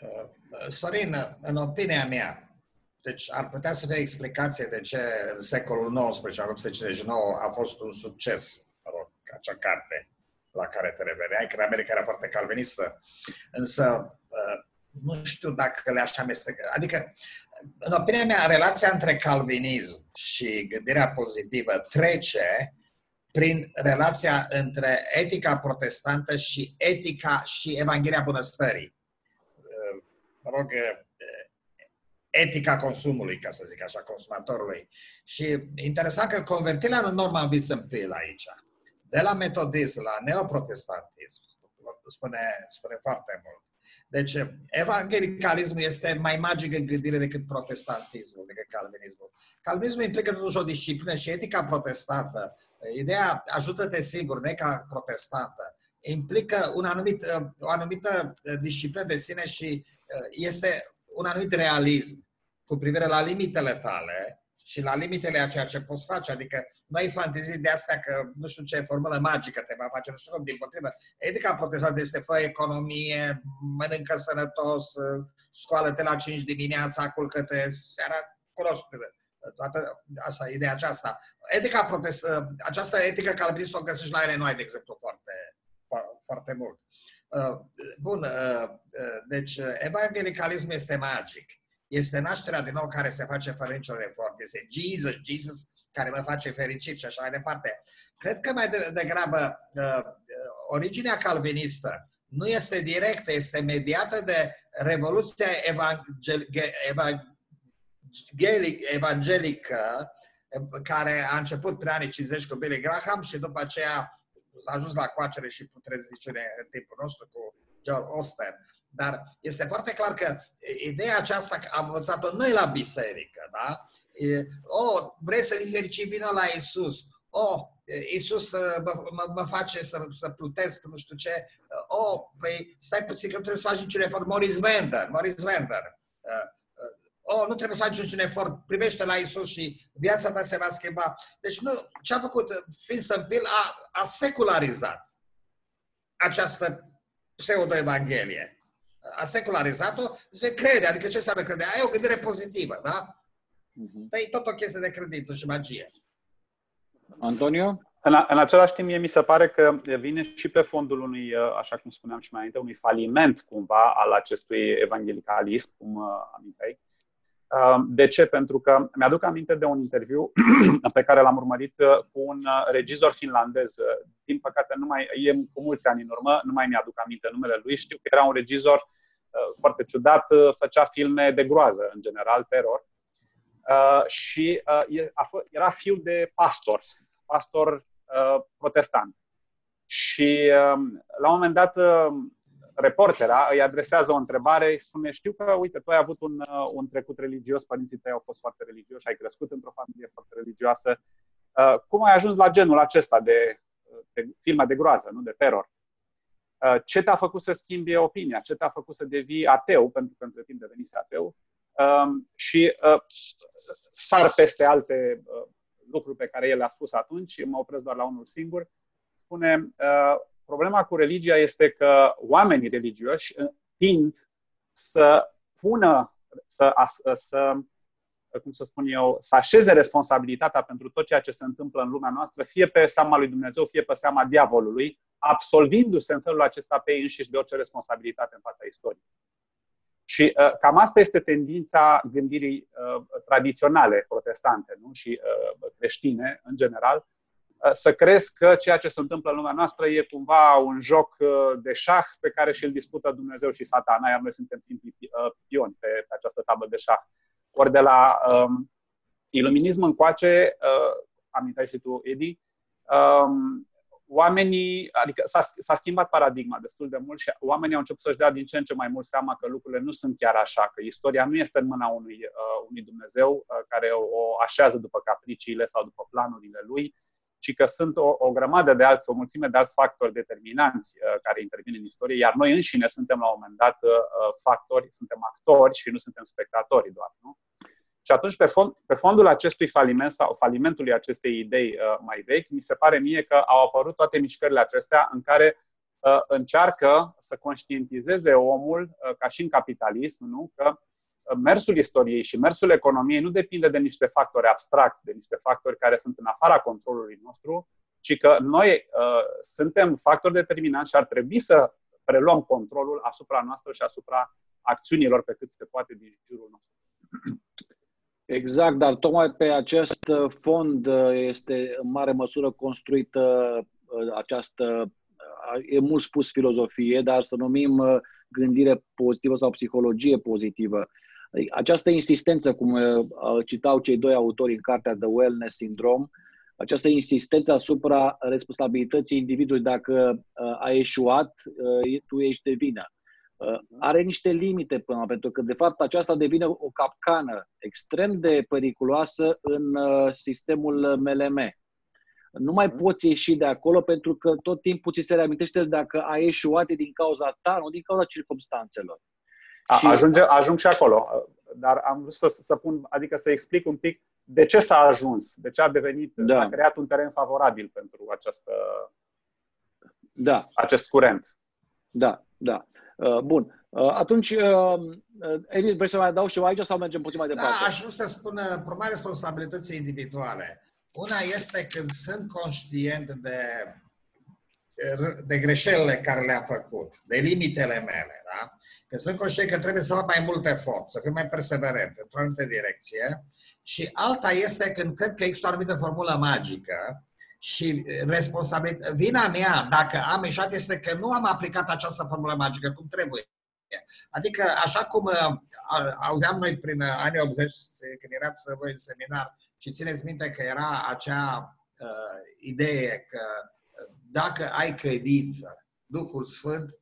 C: Uh, Sorin, în opinia mea, deci ar putea să fie explicație de ce în secolul XIX, 1859, a fost un succes, mă rog, acea carte la care te reveneai, că America era foarte calvinistă. Însă, nu știu dacă le-aș amesteca. Adică, în opinia mea, relația între calvinism și gândirea pozitivă trece prin relația între etica protestantă și etica și Evanghelia Bunăstării. Mă rog, etica consumului, ca să zic așa, consumatorului. Și interesant că convertirea în Norman Wiesenpiel aici, de la metodism la neoprotestantism, spune, spune foarte mult. Deci, evangelicalismul este mai magic în gândire decât protestantismul, decât calvinismul. Calvinismul implică totuși o disciplină și etica protestantă. Ideea ajută-te sigur, ne ca protestantă, implică un anumit, o anumită disciplină de sine și uh, este un anumit realism cu privire la limitele tale și la limitele a ceea ce poți face. Adică nu ai fantezii de astea că nu știu ce formulă magică te va face, nu știu cum, din potrivă. Edica protestant este fă economie, mănâncă sănătos, scoală-te la 5 dimineața, culcă-te seara, cunoaște toată asta, ideea aceasta. Etica protest, această etică calvinistă o găsești la ele noi, de exemplu, foarte, foarte mult. Uh, bun, uh, uh, deci evangelicalismul este magic este nașterea din nou care se face fără nicio reformă. Este Jesus, Jesus care mă face fericit și așa mai departe. Cred că mai degrabă uh, originea calvinistă nu este directă, este mediată de revoluția evangel, evangelic, evanghelică care a început prin anii 50 cu Billy Graham și după aceea a ajuns la coacere și putrezicere în timpul nostru cu George Oster. Dar este foarte clar că ideea aceasta am învățat-o noi la biserică, da? O, oh, vrei să fii fericit, vină la Isus. O, oh, Isus mă, mă, mă face să, să plutesc, nu știu ce. O, oh, păi stai puțin că nu trebuie să faci niciun efort. Maurice Vender, Maurice Vender. Oh, nu trebuie să faci niciun efort, privește la Isus și viața ta se va schimba. Deci nu, ce a făcut Vincent Bill a, a secularizat această pseudo-evanghelie a secularizat-o, se crede. Adică ce înseamnă crede? Ai o gândire pozitivă, da? Uh-huh. E tot o chestie de credință și magie.
A: Antonio?
B: În, în același timp, mie mi se pare că vine și pe fondul unui, uh, așa cum spuneam și mai înainte, unui faliment cumva al acestui evangelicalism, cum uh, aminteai. Uh, de ce? Pentru că mi-aduc aminte de un interviu pe care l-am urmărit cu un regizor finlandez. Din păcate, nu mai, e cu mulți ani în urmă, nu mai mi-aduc aminte numele lui. Știu că era un regizor Uh, foarte ciudat, uh, făcea filme de groază, în general, teror. Uh, și era fiu de pastor, pastor protestant. Și um, la un moment dat reportera îi adresează o întrebare, îi spune, știu că, uite, tu ai avut un, un trecut religios, părinții tăi au fost foarte religioși, ai crescut într-o familie foarte religioasă. Cum ai ajuns la genul acesta de, de filme de groază, nu de teror? Uh, ce te-a făcut să schimbi opinia, ce te-a făcut să devii ateu, pentru că între timp devenise ateu, um, și uh, sar peste alte uh, lucruri pe care el le-a spus atunci, mă opresc doar la unul singur, spune, problema cu religia este că oamenii religioși tind să pună, să, să cum să spun eu, să așeze responsabilitatea pentru tot ceea ce se întâmplă în lumea noastră, fie pe seama lui Dumnezeu, fie pe seama diavolului, absolvindu-se în felul acesta pe ei înșiși de orice responsabilitate în fața istoriei. Și uh, cam asta este tendința gândirii uh, tradiționale protestante nu? și uh, creștine, în general, uh, să crezi că ceea ce se întâmplă în lumea noastră e cumva un joc uh, de șah pe care și-l dispută Dumnezeu și satana, iar noi suntem simpli uh, pioni pe, pe această tablă de șah. Ori de la um, iluminism încoace, uh, amintai și tu, Edi, um, oamenii, adică s-a, s-a schimbat paradigma destul de mult și oamenii au început să-și dea din ce în ce mai mult seama că lucrurile nu sunt chiar așa, că istoria nu este în mâna unui, uh, unui Dumnezeu uh, care o așează după capriciile sau după planurile lui, ci că sunt o, o grămadă de alți, o mulțime de alți factori determinanți uh, care intervin în istorie, iar noi înșine suntem la un moment dat uh, factori, suntem actori și nu suntem spectatori doar. Nu? Și atunci, pe, fond, pe fondul acestui faliment sau falimentului acestei idei uh, mai vechi, mi se pare mie că au apărut toate mișcările acestea în care uh, încearcă să conștientizeze omul, uh, ca și în capitalism, nu? că uh, mersul istoriei și mersul economiei nu depinde de niște factori abstracti, de niște factori care sunt în afara controlului nostru, ci că noi uh, suntem factori determinanți și ar trebui să preluăm controlul asupra noastră și asupra acțiunilor pe cât se poate din jurul nostru.
A: Exact, dar tocmai pe acest fond este în mare măsură construită uh, această, uh, e mult spus filozofie, dar să numim uh, gândire pozitivă sau psihologie pozitivă. Această insistență, cum citau cei doi autori în cartea The Wellness Syndrome, această insistență asupra responsabilității individului dacă a eșuat, tu ești de vină. Uh, are niște limite până la pentru că, de fapt, aceasta devine o capcană extrem de periculoasă în uh, sistemul MLM. Nu mai mhm. poți ieși de acolo pentru că tot timpul ți se reamintește dacă ai eșuat din cauza ta, nu din cauza circumstanțelor.
B: A, și... Ajunge, ajung și acolo, dar am vrut să, să pun, adică să explic un pic de ce s-a ajuns, de ce a devenit, da. s-a creat un teren favorabil pentru această,
A: da.
B: acest curent.
A: Da, da. Uh, bun. Uh, atunci, uh, Edith, vrei să mai adaug ceva aici sau mergem puțin mai departe?
C: Da, aș vrea să spun problema responsabilității individuale. Una este când sunt conștient de, de greșelile care le-am făcut, de limitele mele, da? Când sunt conștient că trebuie să fac mai mult efort, să fiu mai perseverent într-o anumită direcție, și alta este când cred că există o anumită formulă magică și responsabilitatea, vina mea, dacă am eșat, este că nu am aplicat această formulă magică cum trebuie. Adică, așa cum uh, auzeam noi prin anii 80, când erați voi în seminar, și țineți minte că era acea uh, idee că uh, dacă ai credință, Duhul Sfânt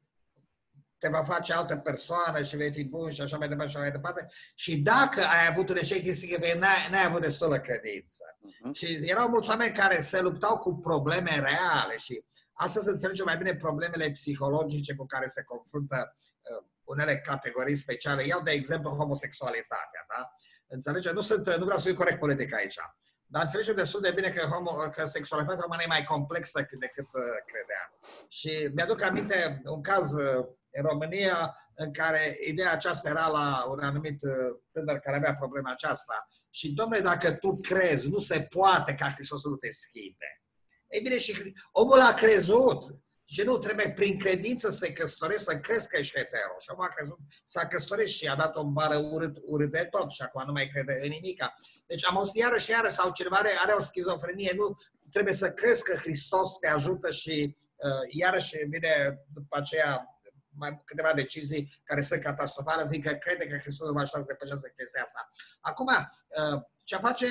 C: te va face altă persoană și vei fi bun și așa mai departe și așa mai departe. Și dacă ai avut un eșec, este că n-ai, n-ai avut destulă credință. Uh-huh. Și erau mulți oameni care se luptau cu probleme reale și astăzi înțelegem mai bine problemele psihologice cu care se confruntă uh, unele categorii speciale. Iau de exemplu homosexualitatea, da? Înțelege? Nu, sunt, nu vreau să fiu corect politic aici. Dar înțelegem destul de bine că, homo, că sexualitatea umană e mai complexă decât uh, credeam. Și mi-aduc aminte un caz uh, în România în care ideea aceasta era la un anumit uh, tânăr care avea problema aceasta. Și, domnule, dacă tu crezi, nu se poate ca Hristos să nu te schimbe. Ei bine, și omul a crezut. Și nu trebuie prin credință să te căsătorești, să crezi că ești hetero. Și omul a crezut, s-a căsătorit și a dat o bară urât, urât de tot și acum nu mai crede în nimica. Deci am auzit iarăși iară sau cineva are, are o schizofrenie, nu trebuie să crezi că Hristos te ajută și uh, iarăși vine după aceea mai câteva decizii care sunt catastrofale, fiindcă crede că Hristos va ajuta să depășească chestia asta. Acum, uh, ce face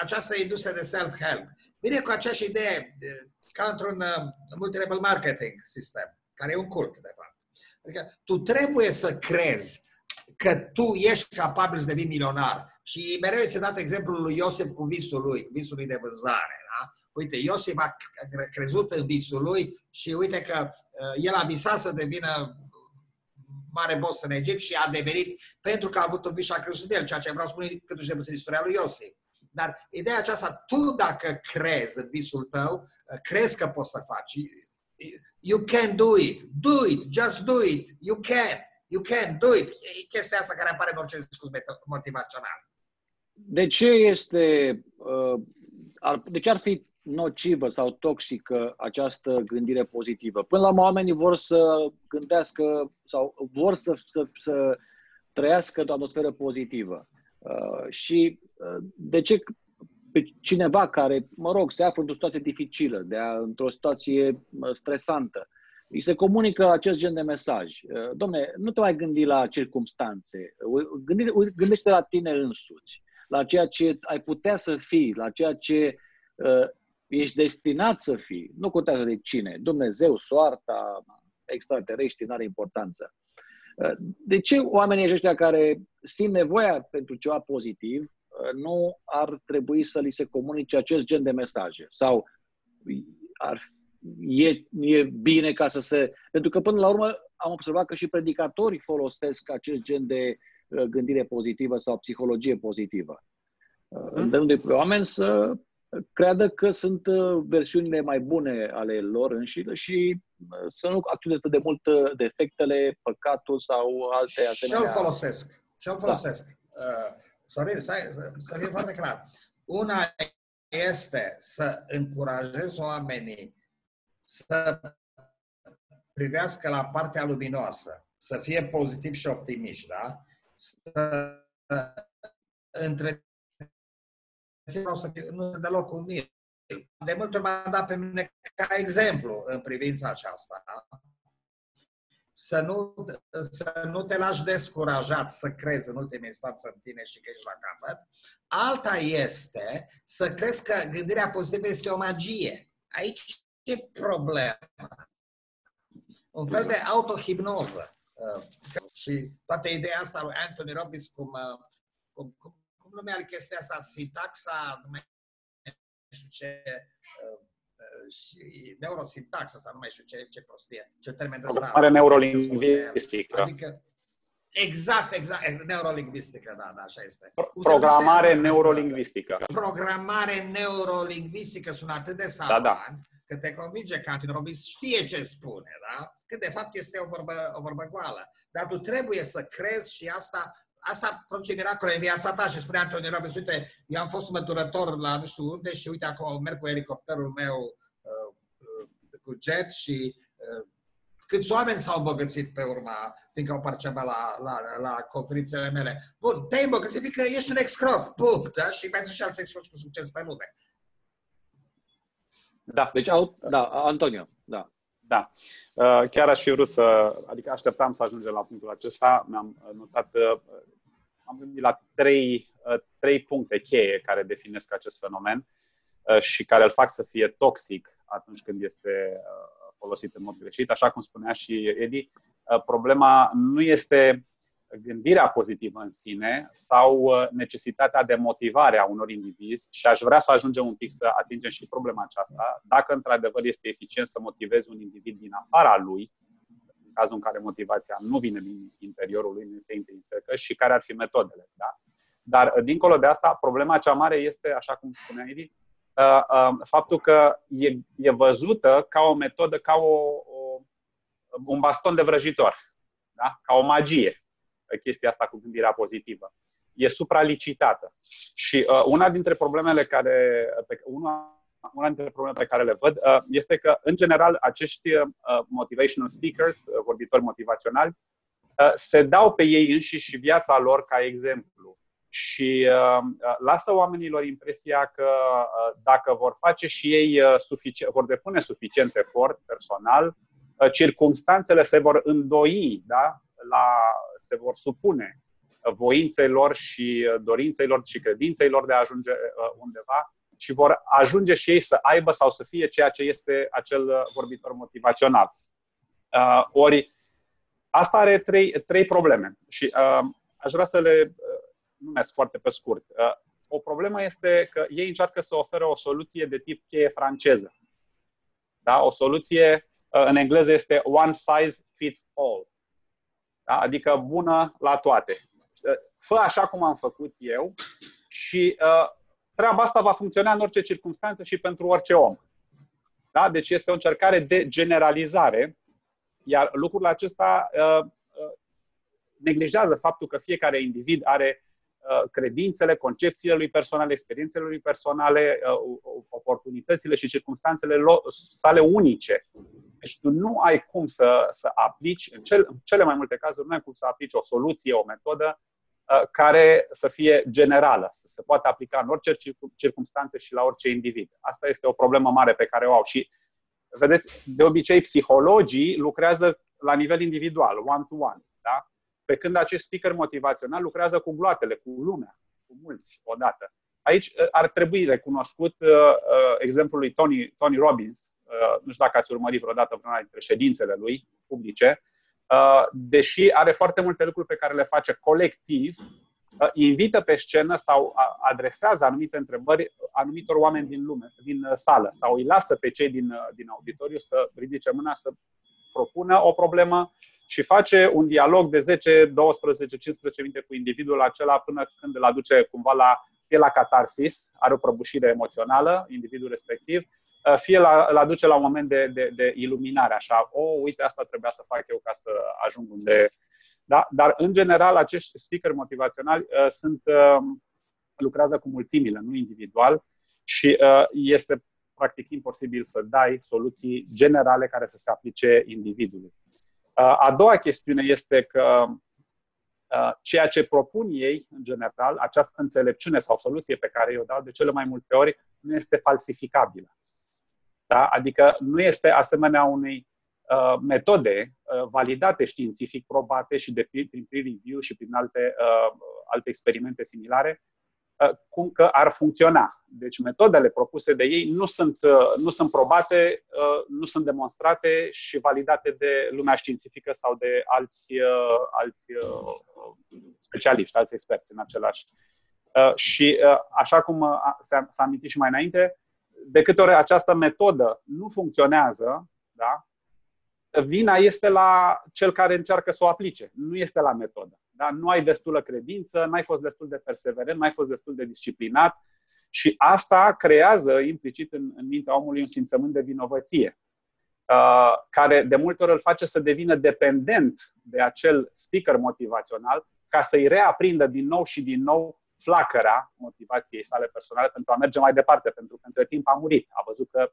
C: această industrie de self-help? Vine cu aceeași idee, ca într-un uh, multilevel marketing sistem, care e un cult, de fapt. Adică tu trebuie să crezi că tu ești capabil să devii milionar. Și mereu este dat exemplul lui Iosef cu visul lui, cu visul lui de vânzare. Da? Uite, Iosif a crezut în visul lui și uite că uh, el a visat să devină mare boss în Egipt și a devenit pentru că a avut un vis și a crezut în el, ceea ce vreau să spun cât de puțin istoria lui Iosif. Dar ideea aceasta, tu dacă crezi în visul tău, uh, crezi că poți să faci. You can do it. Do it. Just do it. You can. You can do it. E chestia asta care apare în orice discurs motivațional.
A: De ce este, uh, de ce ar fi nocivă sau toxică această gândire pozitivă. Până la urmă, oamenii vor să gândească sau vor să, să, să trăiască o atmosferă pozitivă. Uh, și uh, de ce pe cineva care, mă rog, se află într-o situație dificilă, de a, într-o situație uh, stresantă, îi se comunică acest gen de mesaj. Uh, domne, nu te mai gândi la circumstanțe, gândește la tine însuți, la ceea ce ai putea să fii, la ceea ce uh, ești destinat să fii. Nu contează de cine. Dumnezeu, soarta, extraterestri, nu are importanță. De ce oamenii ăștia care simt nevoia pentru ceva pozitiv nu ar trebui să li se comunice acest gen de mesaje? Sau ar, e, e bine ca să se... Pentru că până la urmă am observat că și predicatorii folosesc acest gen de uh, gândire pozitivă sau psihologie pozitivă. Mm. Îndemnându-i pe oameni să creadă că sunt uh, versiunile mai bune ale lor înșile și uh, să nu acționeze de mult uh, defectele, păcatul sau alte asemenea.
C: Și-l folosesc. Și-l da. folosesc. Da. Uh, Sorin, să, să fie foarte clar. Una este să încurajezi oamenii să privească la partea luminoasă, să fie pozitiv și optimiști, da? Să între vreau să fie, nu deloc umil. De multe ori m-a dat pe mine ca exemplu în privința aceasta. Să nu, să nu te lași descurajat să crezi în ultima instanță în tine și că ești la capăt. Alta este să crezi că gândirea pozitivă este o magie. Aici e problema. Un fel de autohipnoză. Uh, și toată ideea asta lui Anthony Robbins, cum, uh, cum, cum cum numea chestia asta, sintaxa, nu mai știu ce, uh, uh, și neurosintaxa asta, nu mai știu ce, ce prostie, ce termen de ăsta.
B: Are neurolingvistică. Adică,
C: Exact, exact. Neurolingvistică, da, da, așa este.
B: Programare neurolingvistică.
C: Programare neurolingvistică sună atât de savan da, da. că te convinge că Anthony Robbins știe ce spune, da? Că de fapt este o vorbă, o vorbă goală. Dar tu trebuie să crezi și asta asta produce miracole în viața ta și spune Antonio Robbins, uite, eu am fost măturător la nu știu unde și uite acum merg cu elicopterul meu uh, uh, cu jet și uh, câți oameni s-au îmbogățit pe urma, fiindcă au participat la, la, la conferințele mele. Bun, te-ai îmbogățit, că ești un excrof, punct, da? Și mai sunt și alți excrofi cu succes pe lume.
A: Da. Deci, au, da, Antonio, da.
B: Da. Uh, chiar aș fi vrut să, adică așteptam să ajungem la punctul acesta, mi-am notat, uh, am gândit la trei, uh, trei puncte cheie care definesc acest fenomen și care îl fac să fie toxic atunci când este folosit în mod greșit. Așa cum spunea și Edi, problema nu este gândirea pozitivă în sine sau uh, necesitatea de motivare a unor indivizi și aș vrea să ajungem un pic să atingem și problema aceasta. Dacă într-adevăr este eficient să motivezi un individ din afara lui, în cazul în care motivația nu vine din interiorul lui, nu este intrinsecă și care ar fi metodele. Da? Dar uh, dincolo de asta, problema cea mare este, așa cum spunea Edi, uh, faptul că e, e văzută ca o metodă, ca o, o, un baston de vrăjitor, da? ca o magie chestia asta cu gândirea pozitivă. E supralicitată. Și uh, una dintre problemele care, pe, una, una dintre problemele pe care le văd uh, este că, în general, acești uh, motivational speakers, uh, vorbitori motivaționali, uh, se dau pe ei înșiși și viața lor ca exemplu. Și uh, uh lasă oamenilor impresia că uh, dacă vor face și ei uh, suficient, vor depune suficient efort personal, uh, circumstanțele se vor îndoi da? la se vor supune voinței lor și dorinței lor și credinței lor de a ajunge uh, undeva și vor ajunge și ei să aibă sau să fie ceea ce este acel uh, vorbitor motivațional. Uh, ori asta are trei, trei probleme și aș vrea să le numesc foarte pe scurt. O problemă este că ei încearcă să ofere o soluție de tip cheie franceză. Da? O soluție în engleză este one size fits all. Da? Adică bună la toate. Fă așa cum am făcut eu și uh, treaba asta va funcționa în orice circunstanță și pentru orice om. Da? Deci este o încercare de generalizare, iar lucrul acesta uh, uh, neglijează faptul că fiecare individ are uh, credințele, concepțiile lui personale, experiențele lui personale, uh, oportunitățile și circunstanțele sale unice. Deci tu nu ai cum să, să aplici, în, cel, în cele mai multe cazuri, nu ai cum să aplici o soluție, o metodă uh, care să fie generală, să se poată aplica în orice circunstanțe și la orice individ. Asta este o problemă mare pe care o au. Și, vedeți, de obicei, psihologii lucrează la nivel individual, one-to-one. Da? Pe când acești speaker motivațional lucrează cu gloatele, cu lumea, cu mulți odată. Aici uh, ar trebui recunoscut uh, uh, exemplul lui Tony, Tony Robbins, uh, nu știu dacă ați urmărit vreodată vreuna dintre ședințele lui publice, uh, deși are foarte multe lucruri pe care le face colectiv, uh, invită pe scenă sau adresează anumite întrebări anumitor oameni din lume, din uh, sală, sau îi lasă pe cei din, uh, din auditoriu să ridice mâna, să propună o problemă și face un dialog de 10, 12, 15 minute cu individul acela până când îl aduce cumva la fie la catarsis, are o prăbușire emoțională, individul respectiv, uh, fie la, îl aduce la un moment de, de, de iluminare, așa, o, oh, uite, asta trebuia să fac eu ca să ajung unde... Da? Dar, în general, acești speaker motivaționali uh, sunt, uh, lucrează cu mulțimile, nu individual, Și uh, este practic imposibil să dai soluții generale care să se aplice individului. Uh, a doua chestiune este că uh, ceea ce propun ei, în general, această înțelepciune sau soluție pe care eu dau de cele mai multe ori, nu este falsificabilă. Da? Adică nu este asemenea unei uh, metode uh, validate științific, probate și de, prin peer review și prin alte, uh, alte experimente similare, Uh, cum că ar funcționa. Deci metodele propuse de ei nu sunt, uh, nu sunt probate, uh, nu sunt demonstrate și validate de lumea științifică sau de alți, alți specialiști, alți experți în același. Și așa cum s-a amintit și mai înainte, de câte ori această metodă nu funcționează, da, vina este la cel care încearcă să o aplice, nu este la metodă. Da? Nu ai destulă credință, n-ai fost destul de perseverent, n-ai fost destul de disciplinat și asta creează implicit în, în mintea omului un simțământ de vinovăție, uh, care de multe ori îl face să devină dependent de acel speaker motivațional ca să-i reaprindă din nou și din nou flacăra motivației sale personale pentru a merge mai departe, pentru că între timp a murit, a văzut că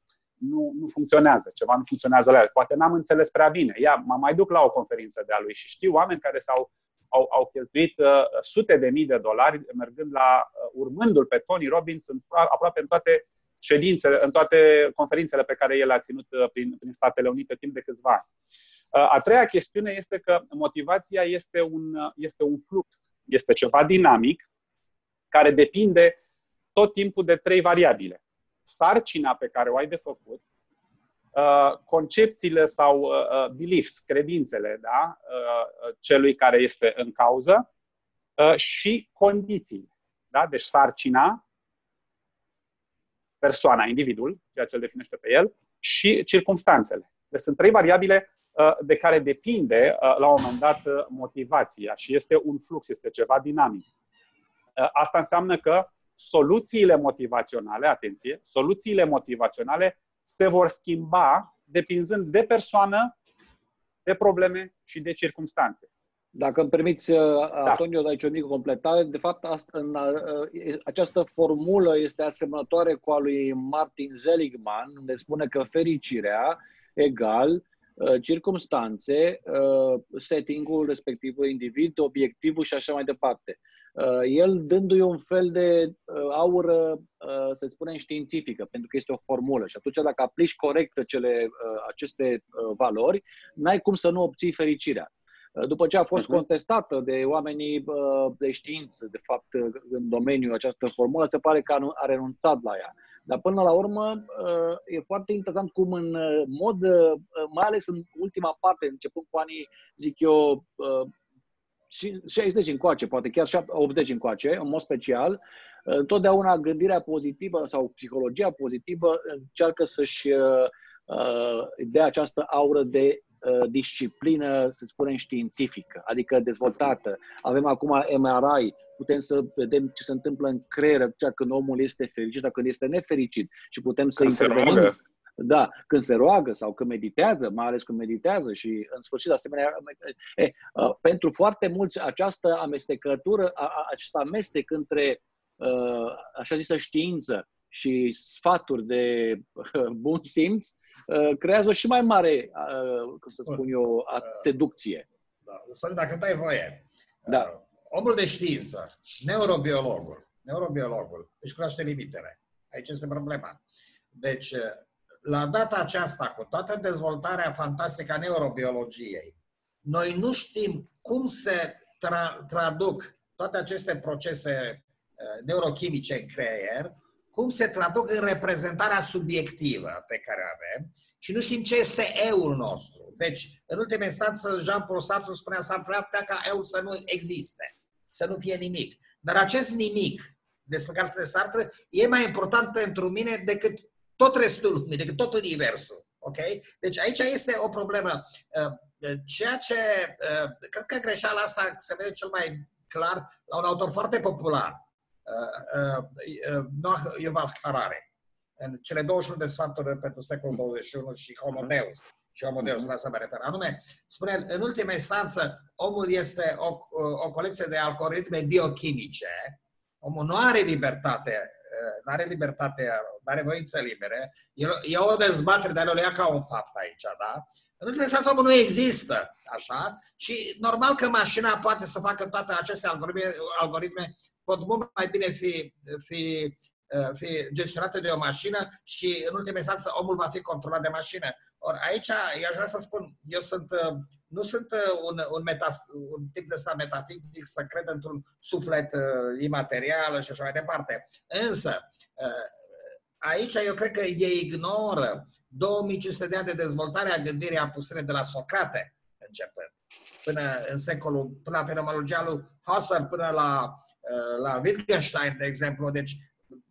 B: nu, nu funcționează, ceva nu funcționează la el. Poate n-am înțeles prea bine. Ia, mă mai duc la o conferință de a lui și știu oameni care s-au au, au cheltuit uh, sute de mii de dolari mergând la, uh, urmându-l pe Tony Robbins în, aproape în toate ședințele, în toate conferințele pe care el a ținut uh, prin, prin Statele Unite timp de câțiva ani. Uh, a treia chestiune este că motivația este un, uh, este un flux, este ceva dinamic care depinde tot timpul de trei variabile. Sarcina pe care o ai de făcut, Uh, concepțiile sau uh, uh, beliefs, credințele da? celui care este în cauză și condițiile. Da? Deci sarcina, persoana, individul, ceea ce îl definește pe el, și circumstanțele. Deci sunt trei variabile de care depinde la un moment dat motivația și este un flux, este ceva dinamic. Asta înseamnă că soluțiile motivaționale, atenție, soluțiile motivaționale se vor schimba depinzând de persoană, de probleme și de circunstanțe.
A: Dacă îmi permiți, uh, da. Antonio, da. aici o mică completare, de fapt în, uh, această formulă este asemănătoare cu a lui Martin Seligman, unde spune că fericirea egal uh, circumstanțe, settingul respectivul individ, obiectivul și așa mai departe. Uh, el dându-i un fel de uh, aură, uh, să spunem, științifică, pentru că este o formulă. Și atunci, dacă aplici corect cele, aceste valori, n-ai cum să nu obții fericirea. După ce a fost uh-huh. contestată de oamenii de știință, de fapt, în domeniul această formulă, se pare că a renunțat la ea. Dar până la urmă, e foarte interesant cum în mod, mai ales în ultima parte, începând cu anii, zic eu, 60 încoace, poate chiar 80 încoace, în mod special, întotdeauna gândirea pozitivă sau psihologia pozitivă încearcă să-și uh, uh, dea această aură de uh, disciplină, să spunem, științifică, adică dezvoltată. Avem acum MRI, putem să vedem ce se întâmplă în creier când omul este fericit sau când este nefericit și putem să intervenim. Da, când se roagă sau când meditează, mai ales când meditează și în sfârșit asemenea, e, pentru foarte mulți această amestecătură, acest amestec între așa zisă știință și sfaturi de bun simț creează și mai mare, cum să spun eu, seducție.
C: Da. Sorin, dacă îmi dai voie, da. Omul de știință, neurobiologul, neurobiologul își cunoaște limitele. Aici este problema. Deci, la data aceasta, cu toată dezvoltarea fantastică a neurobiologiei, noi nu știm cum se tra- traduc toate aceste procese uh, neurochimice în creier, cum se traduc în reprezentarea subiectivă pe care o avem și nu știm ce este eul nostru. Deci, în ultima instanță, Jean-Paul Sartre spunea să ca eu să nu existe, să nu fie nimic. Dar acest nimic despre care spune Sartre e mai important pentru mine decât tot restul lumii, decât tot universul. Ok? Deci aici este o problemă. Uh, ceea ce, uh, cred că greșeala asta se vede cel mai clar la un autor foarte popular, uh, Noah Yuval Harari, în cele 21 de sfaturi pentru secolul 21 și Homo Deus. Și Homo Deus, la asta mă refer. Anume, spune, în ultima instanță, omul este o, o colecție de algoritme biochimice, omul nu are libertate nu are libertate, nu are voință libere. E, e o dezbatere, dar o ia ca un fapt aici, da? În ultima instanță, omul nu există, așa? Și normal că mașina poate să facă toate aceste algoritme, algoritme pot mult mai bine fi, fi, fi gestionate de o mașină și, în ultima instanță, omul va fi controlat de mașină. Ori aici, eu aș vrea să spun, eu sunt, nu sunt un, un, metaf, un tip de stat metafizic să cred într-un suflet uh, imaterial și așa mai departe. Însă, uh, aici eu cred că ei ignoră 2500 de ani de dezvoltare a gândirii apusere de la Socrate, începând, până în secolul, până la fenomenologia lui Husserl, până la, uh, la Wittgenstein, de exemplu. Deci,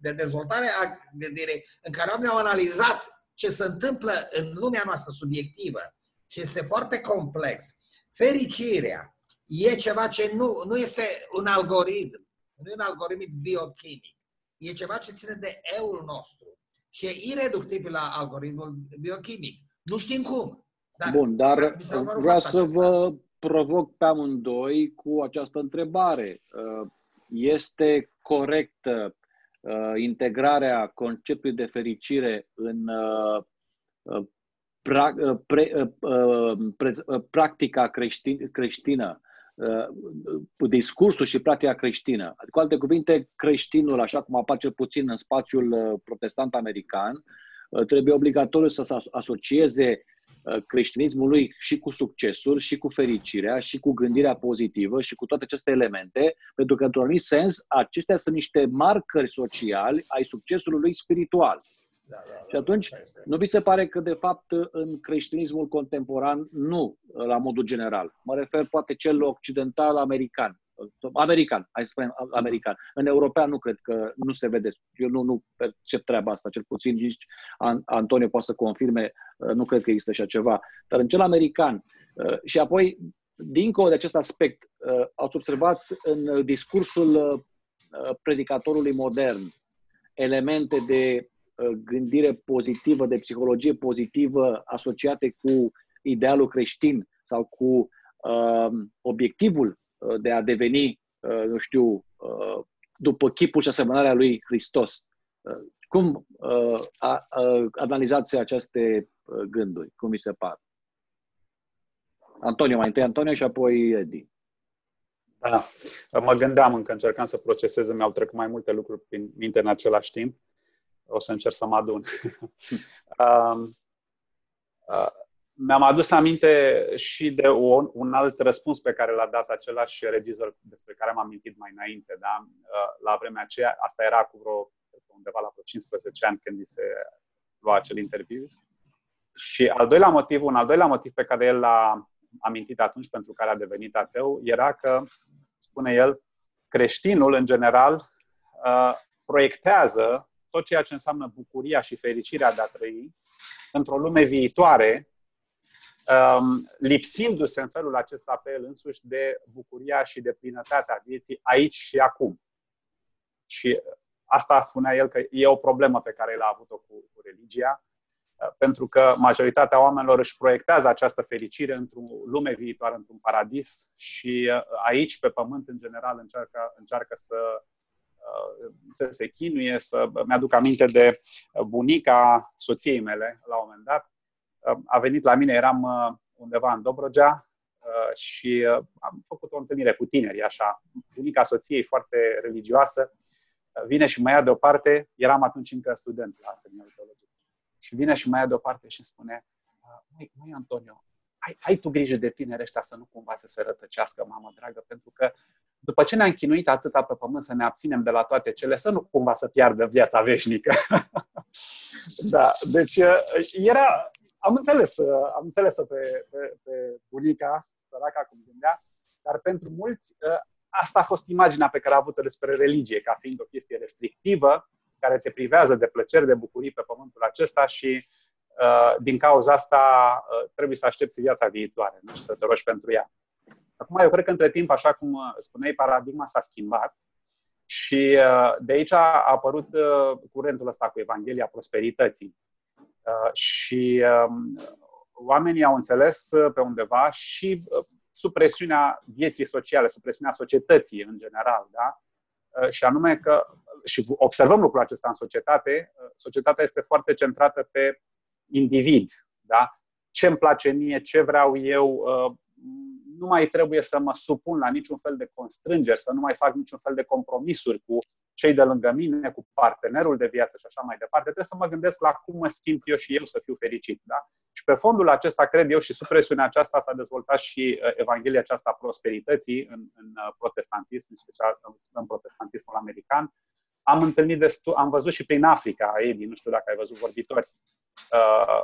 C: de dezvoltare a gândirii în care oamenii au analizat ce se întâmplă în lumea noastră subiectivă și este foarte complex. Fericirea e ceva ce nu, nu este un algoritm, nu e un algoritm biochimic. E ceva ce ține de eul nostru și e ireductibil la algoritmul biochimic. Nu știm cum.
A: Dar Bun, dar vreau să vă provoc pe amândoi cu această întrebare. Uh, este corectă uh, integrarea conceptului de fericire în uh, uh pra, uh, pre, uh, uh, pre, uh, practica creștin, creștină, uh, discursul și practica creștină. Adică, cu alte cuvinte, creștinul, așa cum apare cel puțin în spațiul uh, protestant american, uh, trebuie obligatoriu să se asocieze Uh, creștinismului și cu succesul, și cu fericirea, și cu gândirea pozitivă, și cu toate aceste elemente, pentru că, într-un anumit sens, acestea sunt niște marcări sociali ai succesului lui spiritual. Da, da, da. Și atunci, nu vi se pare că, de fapt, în creștinismul contemporan, nu la modul general, mă refer poate cel occidental american, American, hai să spunem american. În european nu cred că nu se vede. Eu nu, nu percep treaba asta, cel puțin nici Antonio poate să confirme, uh, nu cred că există așa ceva. Dar în cel american uh, și apoi, dincolo de acest aspect, uh, ați observat în discursul predicatorului modern elemente de gândire pozitivă, de psihologie pozitivă asociate cu idealul creștin sau cu uh, obiectivul Uh, de a deveni, uh, nu știu, uh, după chipul și asemănarea lui Hristos. Cum analizați aceste gânduri? Cum vi se par? Antonio, mai întâi Antonio și apoi Edi.
B: Da, mă gândeam încă, încercam să procesez, mi-au trecut mai multe lucruri prin minte în același timp. O să încerc să mă adun. uh, uh, mi-am adus aminte și de un, un alt răspuns pe care l-a dat același regizor despre care am amintit mai înainte. Da? Uh, la vremea aceea, asta era cu vreo, undeva la vreo 15 ani când se lua acel interviu. Și al doilea motiv, un al doilea motiv pe care el l-a amintit atunci pentru care a devenit ateu, era că, spune el, creștinul, în general, uh, proiectează tot ceea ce înseamnă bucuria și fericirea de a trăi într-o lume viitoare um, lipsindu-se în felul acesta pe el însuși de bucuria și de plinătatea vieții aici și acum. Și asta spunea el că e o problemă pe care el a avut-o cu, cu religia, uh, pentru că majoritatea oamenilor își proiectează această fericire într-o lume viitoare, într-un paradis și uh, aici, pe pământ, în general, încearcă, încearcă să, uh, să se chinuie, să mi-aduc aminte de bunica soției mele, la un moment dat, a venit la mine, eram uh, undeva în Dobrogea uh, și uh, am făcut o întâlnire cu tineri, așa. Bunica soției, foarte religioasă, vine și mă ia deoparte, eram atunci încă student la semiologie. Și vine și mă ia deoparte și îmi spune, măi, măi Antonio, ai, ai tu grijă de tineri ăștia să nu cumva să se rătăcească, mamă dragă, pentru că după ce ne-am chinuit atâta pe pământ să ne abținem de la toate cele, să nu cumva să piardă viața veșnică. da, deci era, am înțeles, uh, am înțeles pe, pe, pe bunica, săraca cum gândea, dar pentru mulți uh, asta a fost imaginea pe care a avut-o despre religie, ca fiind o chestie restrictivă, care te privează de plăceri, de bucurii pe pământul acesta și uh, din cauza asta trebuie să aștepți viața viitoare, nu și să te rogi pentru ea. Acum, eu cred că între timp, așa cum spuneai, paradigma s-a schimbat și de aici a apărut curentul ăsta cu Evanghelia Prosperității Uh, și um, oamenii au înțeles uh, pe undeva și uh, sub presiunea vieții sociale, sub presiunea societății în general, da? și anume că, și observăm lucrul acesta în societate, societatea este foarte centrată pe individ. Da? Ce îmi place mie, ce vreau eu, nu mai trebuie să mă supun la niciun fel de constrângeri, să nu mai fac niciun fel de compromisuri cu cei de lângă mine, cu partenerul de viață și așa mai departe. Trebuie să mă gândesc la cum mă simt eu și eu să fiu fericit. Da? Și pe fondul acesta, cred eu, și sub presiunea aceasta s-a dezvoltat și uh, Evanghelia aceasta a prosperității în, în uh, protestantism, în special în protestantismul american. Am întâlnit destul, am văzut și prin Africa, Edi, nu știu dacă ai văzut vorbitori uh,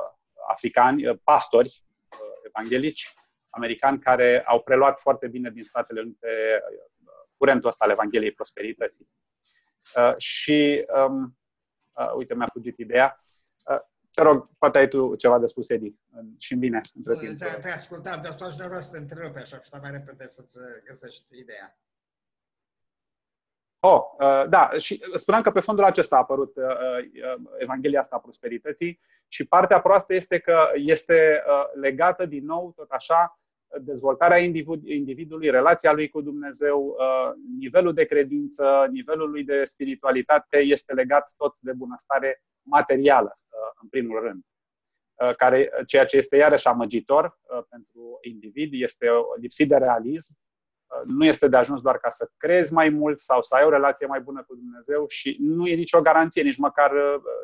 B: africani, uh, pastori uh, evanghelici americani care au preluat foarte bine din Statele Unite uh, curentul ăsta al Evangheliei prosperității. Uh, și, um, uh, uite, mi-a fugit ideea. Uh, te rog, poate ai tu ceva de spus, Edi, și în bine, între timp.
C: Te, te ascultam, dar asta aș vrea să te întrerupe așa, și mai repede să-ți găsești ideea.
B: Oh, uh, da, și spuneam că pe fondul acesta a apărut uh, uh, Evanghelia asta a prosperității și partea proastă este că este legată din nou, tot așa, dezvoltarea individului, relația lui cu Dumnezeu, uh, nivelul de credință, nivelul lui de spiritualitate este legat tot de bunăstare materială, uh, în primul rând. Uh, care, ceea ce este iarăși amăgitor pentru individ, este lipsit de realism. Nu este de ajuns doar ca să crezi mai mult sau să ai o relație mai bună cu Dumnezeu și nu e nicio garanție, nici măcar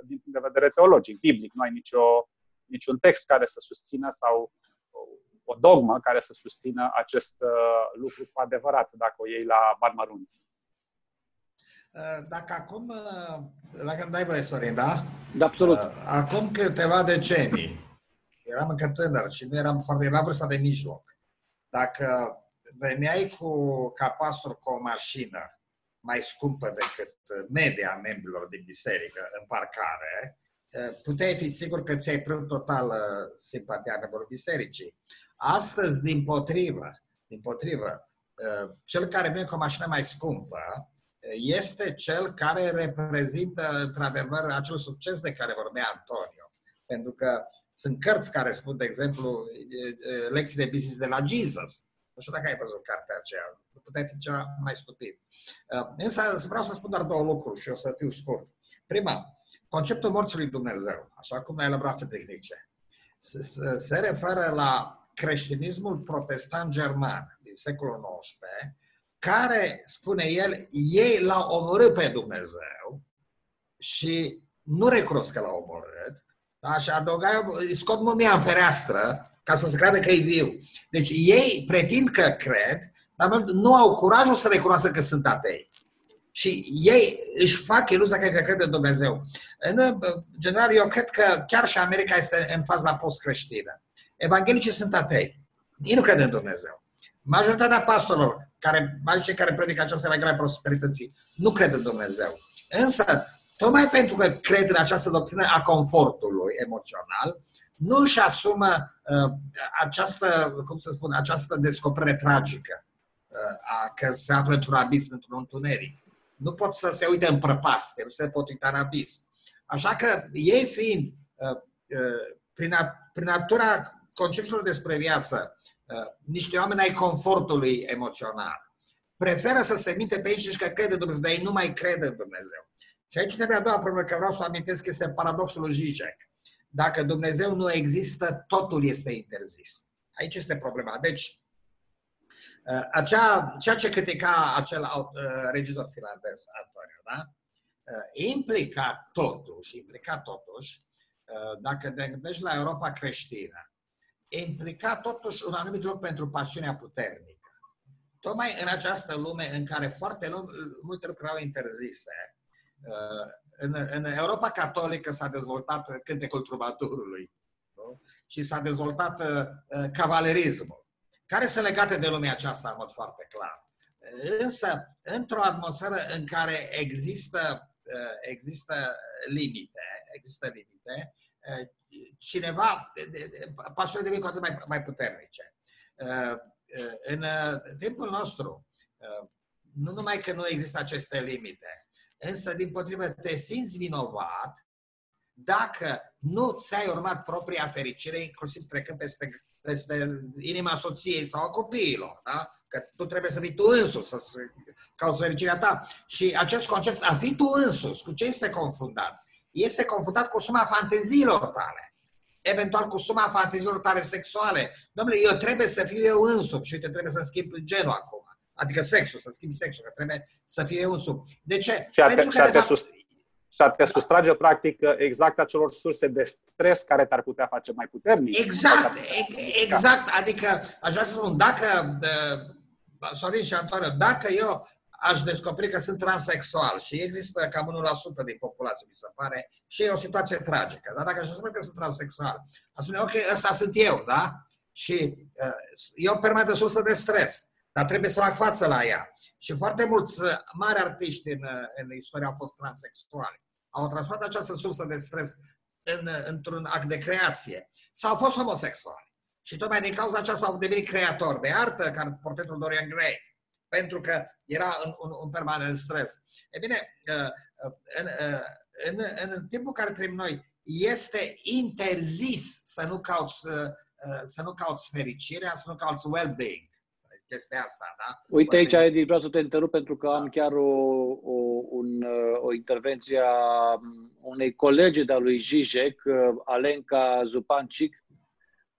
B: din punct de vedere teologic, biblic. Nu ai nicio, niciun text care să susțină sau o dogmă care să susțină acest uh, lucru cu adevărat, dacă o iei la bani mărunți.
C: Uh, dacă acum, uh, dacă îmi dai voie, Sorin, da?
A: Da, absolut.
C: Acum câteva decenii, eram încă tânăr și nu eram foarte, la vârsta de mijloc. Dacă veneai cu, ca pastor cu o mașină mai scumpă decât media membrilor din biserică în parcare, puteai fi sigur că ți-ai prins total simpatia membrilor bisericii. Astăzi, din potrivă, din potrivă, uh, cel care vine cu o mașină mai scumpă uh, este cel care reprezintă, într-adevăr, acel succes de care vorbea Antonio. Pentru că sunt cărți care spun, de exemplu, uh, lecții de business de la Jesus. Nu știu dacă ai văzut cartea aceea. Puteai fi ceva mai stupid. Însă vreau să spun doar două lucruri și o să fiu scurt. Prima, conceptul morții lui Dumnezeu, așa cum a elaborat Friedrich Nietzsche, se referă la creștinismul protestant german din secolul XIX, care, spune el, ei l-au omorât pe Dumnezeu și nu recunosc că l-au omorât, da? și adăuga, îi scot mumia în fereastră ca să se creadă că e viu. Deci ei pretind că cred, dar nu au curajul să recunoască că sunt atei. Și ei își fac iluzia că cred în Dumnezeu. În general, eu cred că chiar și America este în faza post-creștină. Evanghelicii sunt atei. Ei nu cred în Dumnezeu. Majoritatea pastorilor, care, cei care predică această evanghelie a prosperității, nu cred în Dumnezeu. Însă, tocmai pentru că cred în această doctrină a confortului emoțional, nu își asumă uh, această, cum să spun, această descoperire tragică uh, a, că se află într-un abis, într-un întuneric. Nu pot să se uite în prăpastie, nu se pot uita în abis. Așa că ei fiind, uh, uh, prin, a, prin natura conceptul despre viață, uh, niște oameni ai confortului emoțional, preferă să se minte pe aici și că crede în Dumnezeu, dar ei nu mai cred în Dumnezeu. Și aici trebuie a doua problemă, că vreau să amintesc, este paradoxul lui Zizek. Dacă Dumnezeu nu există, totul este interzis. Aici este problema. Deci, uh, acea, ceea ce critica acel uh, regizor finlandez, Antonio, da? implica totuși, implica totuși, dacă te gândești la Europa creștină, implica totuși un anumit loc pentru pasiunea puternică. Tocmai în această lume în care foarte multe lucruri au interzise, uh, în, în Europa catolică s-a dezvoltat cântecul trubaturului nu? și s-a dezvoltat uh, cavalerismul, care sunt legate de lumea aceasta în mod foarte clar. Însă, într-o atmosferă în care există, uh, există limite, există limite, cineva, pasiunile devin cu atât mai, mai puternice. Uh, uh, în uh, timpul nostru, nu numai că nu există aceste limite, însă, din potrivă, te simți vinovat dacă nu ți-ai urmat propria fericire, inclusiv trecând peste peste inima soției sau a copiilor, da? Că tu trebuie să fii tu însuți, să, să cauți fericirea ta. Și acest concept, a fi tu însuți, cu ce este confundat? Este confundat cu suma fanteziilor tale. Eventual cu suma fanteziilor tale sexuale. Domnule, eu trebuie să fiu eu însuți și uite, trebuie să schimb genul acum. Adică sexul, să schimb sexul, că trebuie să fie eu însuți. De ce?
B: Și Pentru că, de fapt, și a te sustrage practic exact acelor surse de stres care te-ar putea face mai puternic.
C: Exact, exact. Adică aș vrea să spun, dacă, Sorin și Antonio, dacă eu aș descoperi că sunt transexual și există cam 1% din populație, mi se pare, și e o situație tragică. Dar dacă aș spune că sunt transexual, aș spune, ok, ăsta sunt eu, da? Și uh, e o permanentă sursă de stres, dar trebuie să fac față la ea. Și foarte mulți mari artiști în, în istorie au fost transexuali. Au transformat această sursă de stres în, într-un act de creație. Sau au fost homosexuali. Și tocmai din cauza aceasta au devenit creatori de artă, ca portretul Dorian Gray pentru că era în, în, în permanent stres. E bine, uh, uh, în, uh, în, în timpul care trăim noi, este interzis să nu cauți, să nu cauți fericirea, să nu cauți well-being. Chestia asta, da?
A: Uite aici, Edi, vreau să te întrerup pentru că am chiar o, o, un, o intervenție a unei colegi de-a lui Zizek, Alenca Zupancic.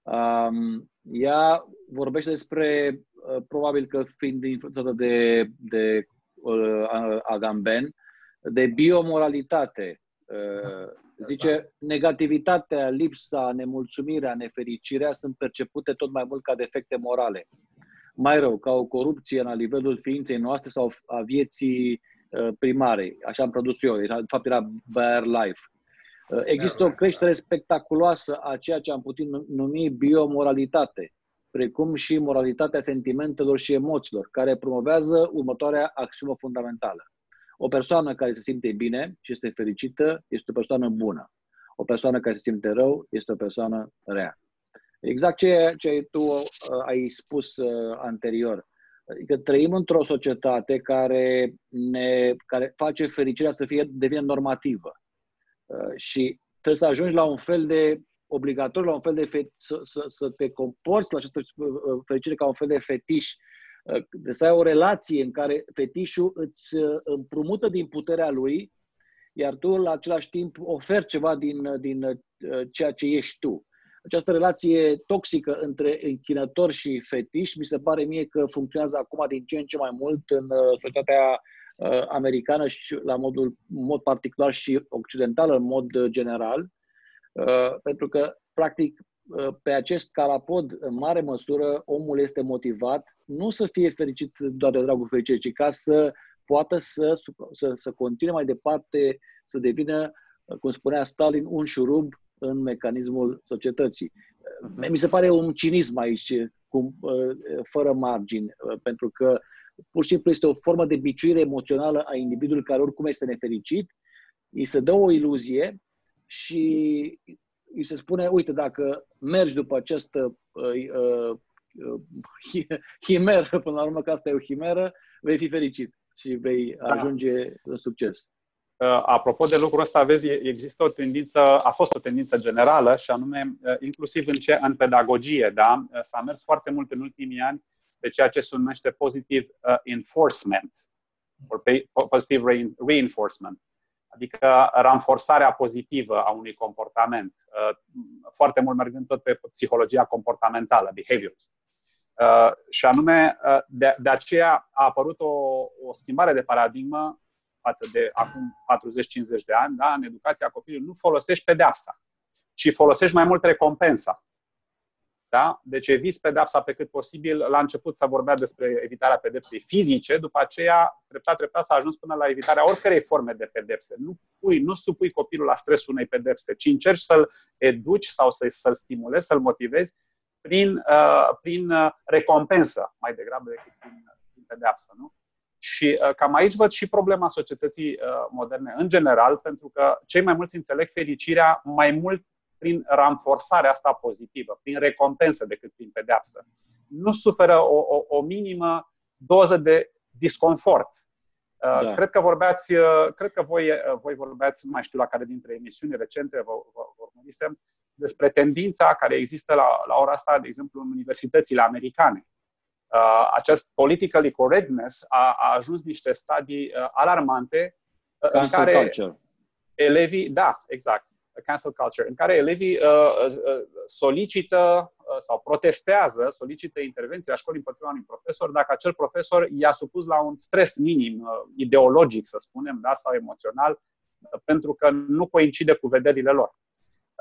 A: Um, ea vorbește despre Uh, probabil că fiind influențată de, de uh, Agamben, de biomoralitate. Uh, zice, negativitatea, lipsa, nemulțumirea, nefericirea sunt percepute tot mai mult ca defecte morale. Mai rău, ca o corupție la nivelul ființei noastre sau a vieții uh, primare. Așa am produs eu. De fapt, era Bare Life. Există o creștere spectaculoasă a ceea ce am putut numi biomoralitate precum și moralitatea sentimentelor și emoțiilor, care promovează următoarea axiomă fundamentală. O persoană care se simte bine și este fericită este o persoană bună. O persoană care se simte rău este o persoană rea. Exact ce, ce tu uh, ai spus uh, anterior. Adică trăim într-o societate care, ne, care face fericirea să fie devină normativă. Uh, și trebuie să ajungi la un fel de obligatoriu la un fel de fe- să, să, să te comporți la această uh, fericire ca un fel de fetiș, uh, de să ai o relație în care fetișul îți uh, împrumută din puterea lui, iar tu la același timp oferi ceva din, din ceea ce ești tu. Această relație toxică între închinător și fetiș mi se pare mie că funcționează acum din ce în ce mai mult în societatea americană și la modul, în mod particular și occidental în mod general. Uh, pentru că, practic, uh, pe acest carapod, în mare măsură, omul este motivat nu să fie fericit doar de dragul fericirii, ci ca să poată să, să, să continue mai departe, să devină, uh, cum spunea Stalin, un șurub în mecanismul societății. Mi se pare un cinism aici, cum, fără margini, pentru că pur și simplu este o formă de biciuire emoțională a individului care oricum este nefericit, îi se dă o iluzie și îi se spune, uite, dacă mergi după această uh, uh, himeră, până la urmă că asta e o himeră, vei fi fericit și vei da. ajunge în succes.
B: Uh, apropo de lucrul ăsta, vezi, există o tendință, a fost o tendință generală și anume, uh, inclusiv în, ce, în pedagogie, da? Uh, s-a mers foarte mult în ultimii ani pe ceea ce se numește positive uh, enforcement, or positive reinforcement adică ranforsarea pozitivă a unui comportament, uh, foarte mult mergând tot pe psihologia comportamentală, behaviors. Uh, și anume, uh, de, de aceea a apărut o, o schimbare de paradigmă față de acum 40-50 de ani, da? în educația copilului nu folosești pedeapsa, ci folosești mai mult recompensa. Da? Deci eviți pedepsa pe cât posibil. La început să vorbea despre evitarea pedepsei fizice, după aceea, treptat, treptat, s-a ajuns până la evitarea oricărei forme de pedepse. Nu, pui, nu supui copilul la stresul unei pedepse, ci încerci să-l educi sau să, să-l stimulezi, să-l motivezi prin, uh, prin uh, recompensă, mai degrabă decât prin, prin pedepsă. Nu? Și uh, cam aici văd și problema societății uh, moderne în general, pentru că cei mai mulți înțeleg fericirea mai mult prin ranforsarea asta pozitivă, prin recompensă decât prin pedeapsă. Nu suferă o, o, o minimă doză de disconfort. Uh, da. Cred că vorbeați, uh, cred că voi, uh, voi vorbeați, nu mai știu la care dintre emisiuni recente vă, vă, vă urmărisem, despre tendința care există la, la ora asta, de exemplu, în universitățile americane. Uh, acest politically correctness a, a ajuns niște stadii uh, alarmante
A: uh, în care culture.
B: elevii, da, exact, cancel culture, în care elevii uh, uh, solicită uh, sau protestează, solicită intervenția școlii împotriva unui profesor dacă acel profesor i-a supus la un stres minim, uh, ideologic, să spunem, da, sau emoțional, uh, pentru că nu coincide cu vederile lor.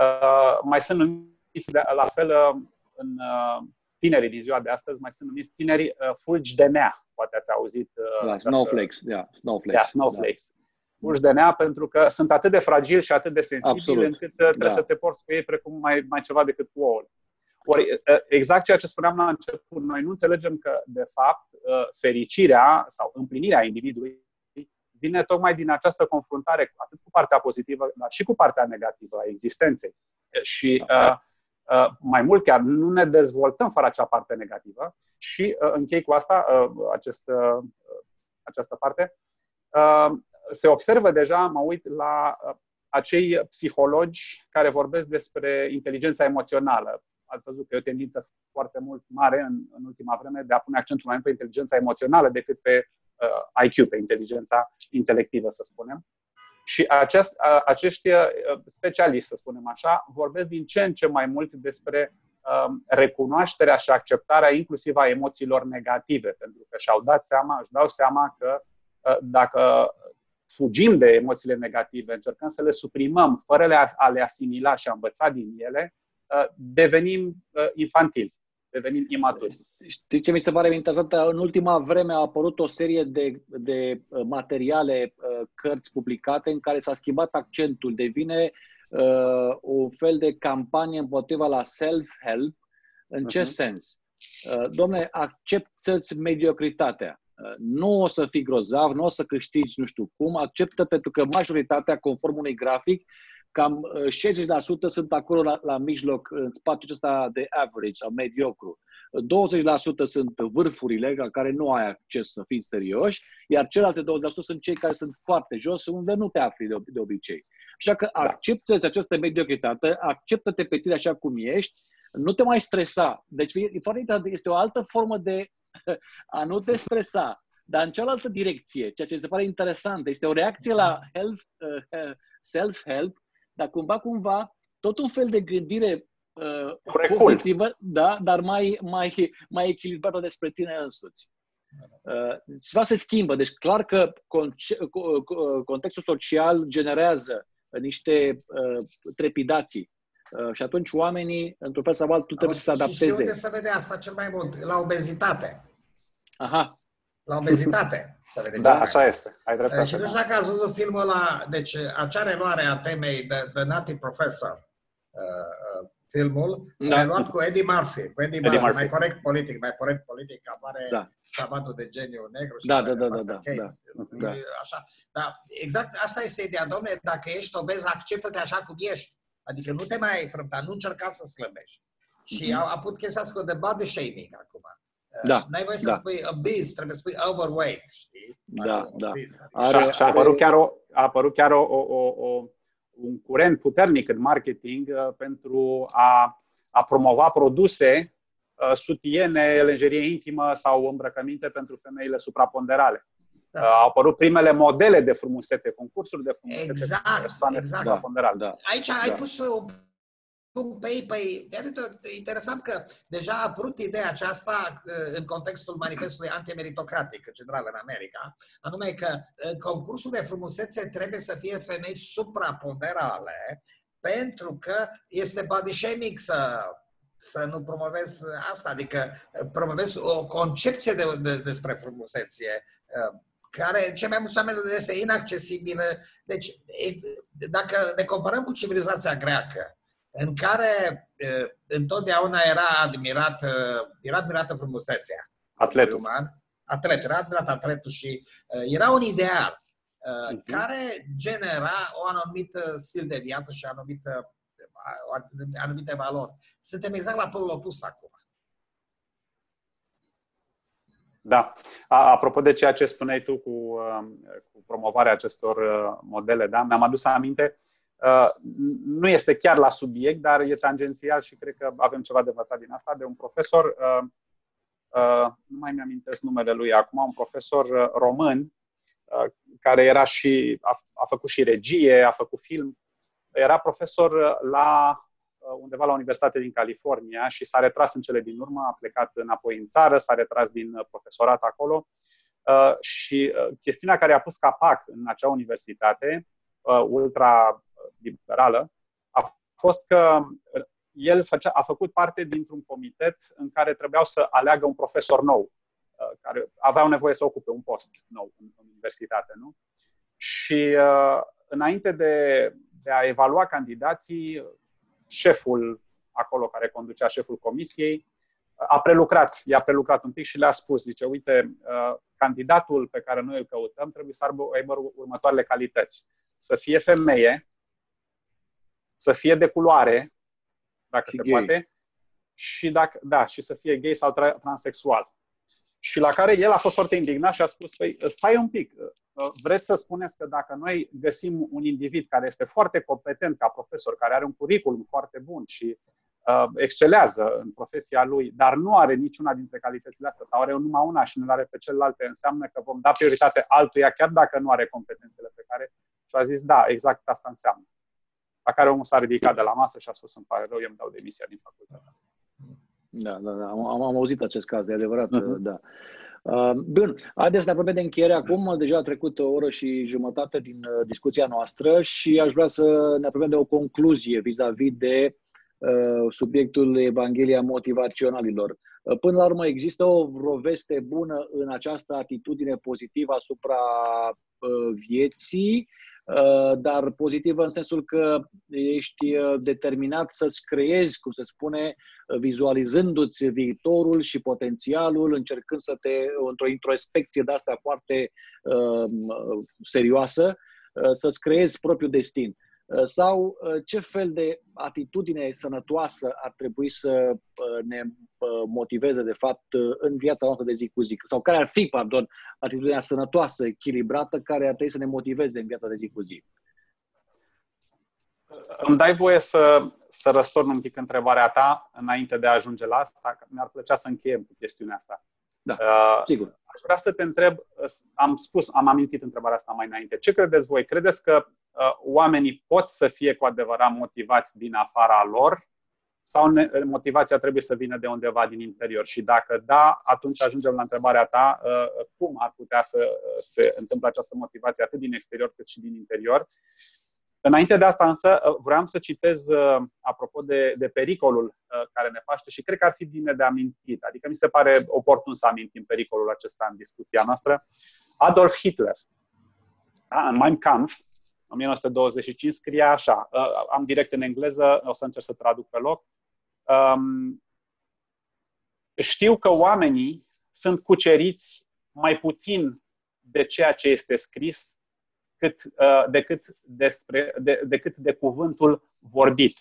B: Uh, mai sunt numiți de, la fel uh, în uh, tinerii din ziua de astăzi, mai sunt numiți tinerii uh, fulgi de nea. Poate ați auzit.
A: Uh, da, snowflakes, yeah, snowflakes.
B: Da, snowflakes. Da fulgi de nea pentru că sunt atât de fragili și atât de sensibili Absolut. încât uh, trebuie da. să te porți cu ei precum mai, mai ceva decât cu ouă. Ori, uh, exact ceea ce spuneam la început, noi nu înțelegem că, de fapt, fericirea sau împlinirea individului vine tocmai din această confruntare atât cu partea pozitivă, dar și cu partea negativă a existenței. Și uh, uh, mai mult chiar nu ne dezvoltăm fără acea parte negativă și uh, închei cu asta, uh, acest, uh, această parte. Uh, se observă deja, mă uit la uh, acei psihologi care vorbesc despre inteligența emoțională. Ați văzut că e o tendință foarte mult mare în, în ultima vreme de a pune accentul mai mult pe inteligența emoțională decât pe uh, IQ, pe inteligența intelectivă, să spunem. Și acest, uh, acești uh, specialiști, să spunem așa, vorbesc din ce în ce mai mult despre uh, recunoașterea și acceptarea inclusiv a emoțiilor negative, pentru că și-au dat seama, își dau seama că uh, dacă fugim de emoțiile negative, încercăm să le suprimăm fără a le asimila și a învăța din ele, uh, devenim uh, infantili, devenim imaturi.
A: Știi ce mi se pare interesant? În ultima vreme a apărut o serie de, de uh, materiale, cărți publicate în care s-a schimbat accentul. Devine uh, un fel de campanie împotriva la self-help. În ce uh-huh. sens? Uh, domne, acceptă-ți mediocritatea nu o să fii grozav, nu o să câștigi nu știu cum, acceptă pentru că majoritatea, conform unui grafic, cam 60% uh, sunt acolo la, la mijloc, în spațiul acesta de average sau mediocru. 20% sunt vârfurile la care nu ai acces să fii serioși, iar celelalte 20% sunt cei care sunt foarte jos, unde nu te afli de, de obicei. Așa că da. acceptă această mediocritate, acceptă-te pe tine așa cum ești, nu te mai stresa. Deci este o altă formă de a nu te stresa, dar în cealaltă direcție, ceea ce se pare interesant, este o reacție la health, uh, self-help, dar cumva, cumva, tot un fel de gândire uh, pozitivă, da, dar mai, mai, mai echilibrată despre tine însuți. Uh, ceva se schimbă, deci clar că contextul social generează niște uh, trepidații Uh, și atunci oamenii, într-un fel sau altul, trebuie să se adapteze. Și
C: unde se vede asta cel mai mult? La obezitate.
A: Aha.
C: La obezitate se vede
B: Da, așa este. Ai dreptate.
C: Și nu știu dacă ați văzut filmul ăla, deci acea reluare a temei de The Nutty Professor, uh, uh, filmul, da. reluat cu Eddie Murphy, cu Eddie, Eddie Murphy, Murphy, mai corect politic, mai corect politic, apare da. savatul de geniu negru și
A: da, da, da, da, da, da,
C: da. Așa. Da, exact asta este ideea, domnule, dacă ești obez, acceptă-te așa cum ești. Adică nu te mai frămta, nu încerca să slăbești. Și mm-hmm. a, a putut chestia asta de body shaming acum.
A: Da,
C: N-ai voie
A: da.
C: să spui obese, trebuie să spui overweight, știi?
A: Da, da.
B: Adică are, și a, apărut chiar, o, a apărut chiar o, o, o, o, un curent puternic în marketing uh, pentru a, a promova produse, uh, sutiene, lenjerie intimă sau îmbrăcăminte pentru femeile supraponderale. Da. Uh, au apărut primele modele de frumusețe, concursuri de frumusețe
C: exact, pentru persoane exact.
B: Da. Da.
C: Aici da. ai pus un punct pe ei, păi, e interesant că deja a apărut ideea aceasta uh, în contextul manifestului antimeritocratic, în general în America, anume că în concursul de frumusețe trebuie să fie femei supraponderale, pentru că este body shaming să să nu promovezi asta, adică promovezi o concepție de, de, despre frumusețe uh, care cei mai mulți oameni este inaccesibilă. Deci, dacă ne comparăm cu civilizația greacă, în care întotdeauna era admirat, era admirată frumusețea
B: atletul. uman,
C: atlet, era admirat atletul și era un ideal uh-huh. care genera o anumită stil de viață și anumită, anumite valori. Suntem exact la polul opus acum.
B: Da. Apropo de ceea ce spuneai tu cu, um, cu promovarea acestor uh, modele, da? mi-am adus aminte nu este chiar la subiect, dar e tangențial și cred că avem ceva de învățat din asta, de un profesor, nu mai mi-amintesc numele lui acum, un profesor român, care era și, a, a făcut și regie, a făcut film, era profesor la undeva la Universitate din California și s-a retras în cele din urmă, a plecat înapoi în țară, s-a retras din profesorat acolo și chestiunea care a pus capac în acea universitate, ultra-liberală, a fost că el făcea, a făcut parte dintr-un comitet în care trebuiau să aleagă un profesor nou, care aveau nevoie să ocupe un post nou în, în universitate. Nu? Și uh, înainte de, de a evalua candidații, șeful acolo care conducea șeful comisiei a prelucrat, i-a prelucrat un pic și le-a spus, zice, uite, uh, candidatul pe care noi îl căutăm trebuie să aibă următoarele calități. Să fie femeie, să fie de culoare, dacă și se gay. poate, și, dacă, da, și să fie gay sau transexual. Și la care el a fost foarte indignat și a spus, păi, stai un pic, uh, vreți să spuneți că dacă noi găsim un individ care este foarte competent ca profesor, care are un curriculum foarte bun și uh, excelează în profesia lui, dar nu are niciuna dintre calitățile astea sau are numai una și nu le are pe celelalte, înseamnă că vom da prioritate altuia chiar dacă nu are competențele pe care și a zis, da, exact asta înseamnă. La care omul s-a ridicat de la masă și a spus, îmi pare rău, eu îmi dau demisia din facultatea asta.
A: Da, da, da. Am, am auzit acest caz, e adevărat, uh-huh. da. Uh, bun, haideți să ne apropiem de încheiere acum. Deja a trecut o oră și jumătate din uh, discuția noastră și aș vrea să ne apropiem de o concluzie vis-a-vis de uh, subiectul Evanghelia motivaționalilor. Uh, până la urmă, există o vreo veste bună în această atitudine pozitivă asupra uh, vieții Uh, dar pozitivă în sensul că ești uh, determinat să-ți creezi, cum se spune, uh, vizualizându-ți viitorul și potențialul, încercând să te, într-o introspecție de asta foarte uh, serioasă, uh, să-ți creezi propriul destin. Uh, sau uh, ce fel de atitudine sănătoasă ar trebui să uh, ne motiveze, de fapt, în viața noastră de zi cu zi? Sau care ar fi, pardon, atitudinea sănătoasă, echilibrată, care ar trebui să ne motiveze în viața de zi cu zi?
B: Îmi dai voie să, să răstorn un pic întrebarea ta înainte de a ajunge la asta? Mi-ar plăcea să încheiem cu chestiunea asta.
A: Da, uh, sigur.
B: Aș vrea să te întreb, am spus, am amintit întrebarea asta mai înainte. Ce credeți voi? Credeți că uh, oamenii pot să fie cu adevărat motivați din afara lor sau ne, motivația trebuie să vină de undeva din interior? Și dacă da, atunci ajungem la întrebarea ta, uh, cum ar putea să se întâmple această motivație atât din exterior cât și din interior? Înainte de asta însă vreau să citez apropo de, de pericolul care ne faște și cred că ar fi bine de amintit, adică mi se pare oportun să amintim pericolul acesta în discuția noastră. Adolf Hitler, da, în Mein Kampf, 1925, scria așa, am direct în engleză, o să încerc să traduc pe loc. Um, știu că oamenii sunt cuceriți mai puțin de ceea ce este scris cât, uh, decât, despre, de, decât de cuvântul vorbit.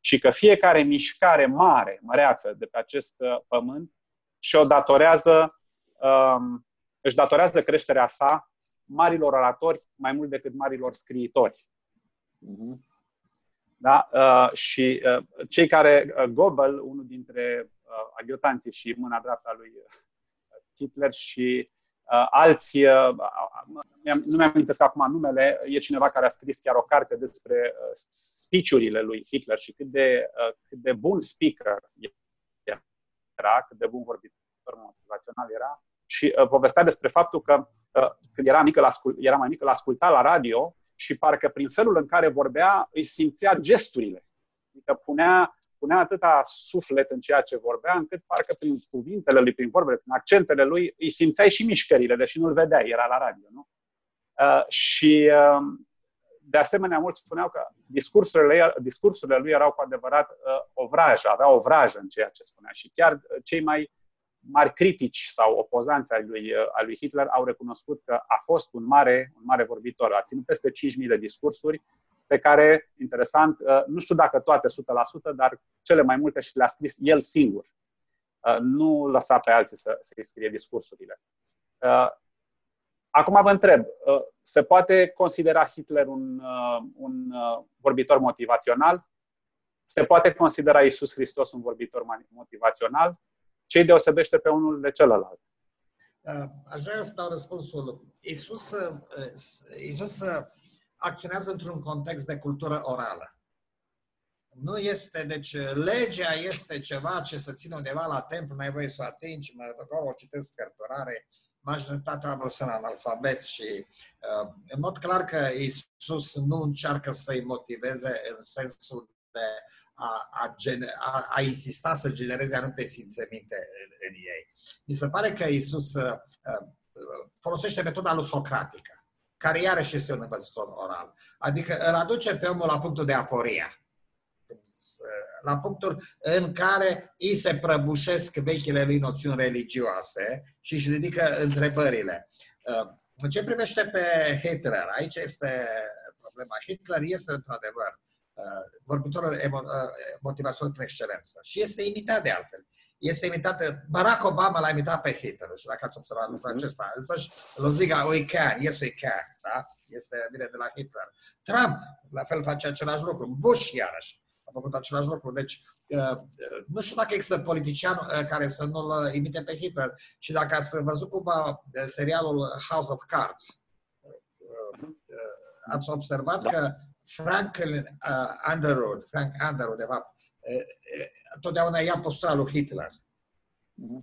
B: Și că fiecare mișcare mare, măreață de pe acest uh, pământ și o datorează, um, își datorează creșterea sa marilor oratori mai mult decât marilor scriitori. Uh-huh. Da? Uh, și uh, cei care, uh, Goebbels, unul dintre uh, aghiotanții și mâna dreaptă a lui uh, Hitler și Uh, alți, uh, nu mi-am amintesc acum numele, e cineva care a scris chiar o carte despre uh, speech-urile lui Hitler și cât de, cât de bun speaker era, cât de bun vorbitor motivațional era și povestea despre faptul că când era, mică, era mai mică, l asculta la radio și parcă prin felul în care vorbea îi simțea gesturile. Adică punea punea atâta suflet în ceea ce vorbea, încât parcă prin cuvintele lui, prin vorbele, prin accentele lui, îi simțeai și mișcările, deși nu-l vedeai, era la radio, nu? Uh, și uh, de asemenea, mulți spuneau că discursurile, discursurile lui erau cu adevărat uh, o vrajă, avea o vrajă în ceea ce spunea. Și chiar cei mai mari critici sau opozanți al lui, uh, al lui Hitler au recunoscut că a fost un mare, un mare vorbitor. A ținut peste 5.000 de discursuri pe care, interesant, uh, nu știu dacă toate 100%, dar cele mai multe și le-a scris el singur. Uh, nu lăsa pe alții să, să-i scrie discursurile. Uh, acum vă întreb, se poate considera Hitler un, un vorbitor motivațional? Se poate considera Isus Hristos un vorbitor motivațional? Ce îi deosebește pe unul de celălalt?
C: Aș vrea să dau răspunsul. Isus, Isus acționează într-un context de cultură orală. Nu este, deci legea este ceva ce să țină undeva la templu, n-ai voie să o atingi, mă rog, o citesc cărturare, majoritatea oamenilor sunt analfabeți și uh, în mod clar că Isus nu încearcă să-i motiveze în sensul de a, a, gene, a, a insista să genereze anumite simțăminte în, în ei. Mi se pare că Isus uh, uh, folosește metoda lui Socratică, care iarăși este un învățător oral. Adică îl aduce pe omul la punctul de aporia la punctul în care îi se prăbușesc vechile lui noțiuni religioase și își ridică întrebările. Uh, în ce privește pe Hitler, aici este problema. Hitler este într-adevăr uh, vorbitorul uh, motivațional prin excelență și este imitat de altfel. Este imitat, Barack Obama l-a imitat pe Hitler, și dacă ați observat lucrul mhm. acesta, însă îl ziga, we can, yes we can, da? Este, vine de la Hitler. Trump, la fel, face același lucru. Bush, iarăși a făcut același lucru. Deci, uh, uh, nu știu dacă există politician uh, care să nu-l imite pe Hitler. Și dacă ați văzut cumva serialul House of Cards, ați observat da. că Franklin Underwood, Frank Underwood, de fapt, totdeauna ia postura lui Hitler. Mhm.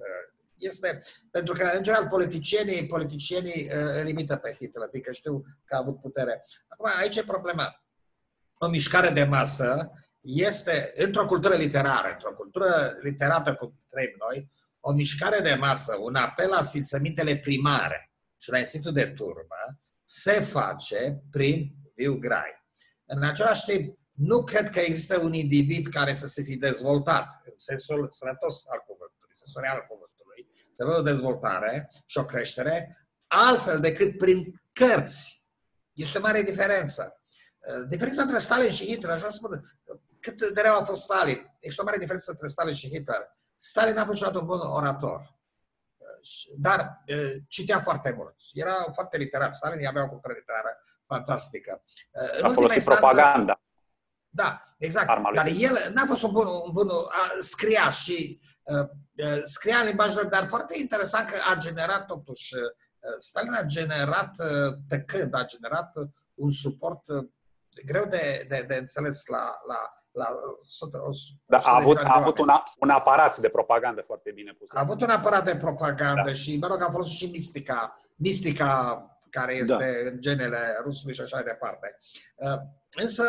C: Este, pentru că, în general, politicienii, politicienii îl imită pe Hitler, fiindcă știu că a avut putere. Acum, aici e problema. O mișcare de masă este, într-o cultură literară, într-o cultură literată cum trăim noi, o mișcare de masă, un apel la simțămintele primare și la instinctul de turmă, se face prin viu grai. În același timp, nu cred că există un individ care să se fi dezvoltat în sensul sănătos al cuvântului, sensul real al cuvântului, să văd o dezvoltare și o creștere altfel decât prin cărți. Este o mare diferență. Diferența între Stalin și Hitler, aș vrea să spun, cât de rău a fost Stalin. Există o mare diferență între Stalin și Hitler. Stalin a fost niciodată un bun orator, dar citea foarte mult. Era foarte literat. Stalin avea o cultură literară fantastică.
B: În a folosit instanță, propaganda.
C: Da, exact. Armale. Dar el n-a fost un bun, un bun a, scria și uh, scria în limbaj dar foarte interesant că a generat totuși, uh, Stalin a generat, uh, pe când a generat un suport uh, greu de, de, de înțeles la, la, la 100, 100
B: da, a avut, a avut un, un aparat de propagandă foarte bine pus.
C: A avut un aparat de propagandă da. și, mă rog, a folosit și mistica, mistica care este da. în genele rusului și așa mai departe. Uh, însă,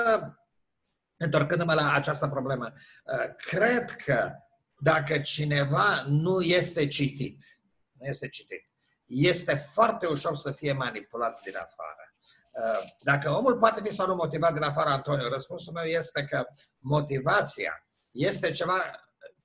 C: întorcându-mă la această problemă, uh, cred că dacă cineva nu este citit, nu este citit, este foarte ușor să fie manipulat din afară. Uh, dacă omul poate fi sau nu motivat din afara Antonio, răspunsul meu este că motivația este ceva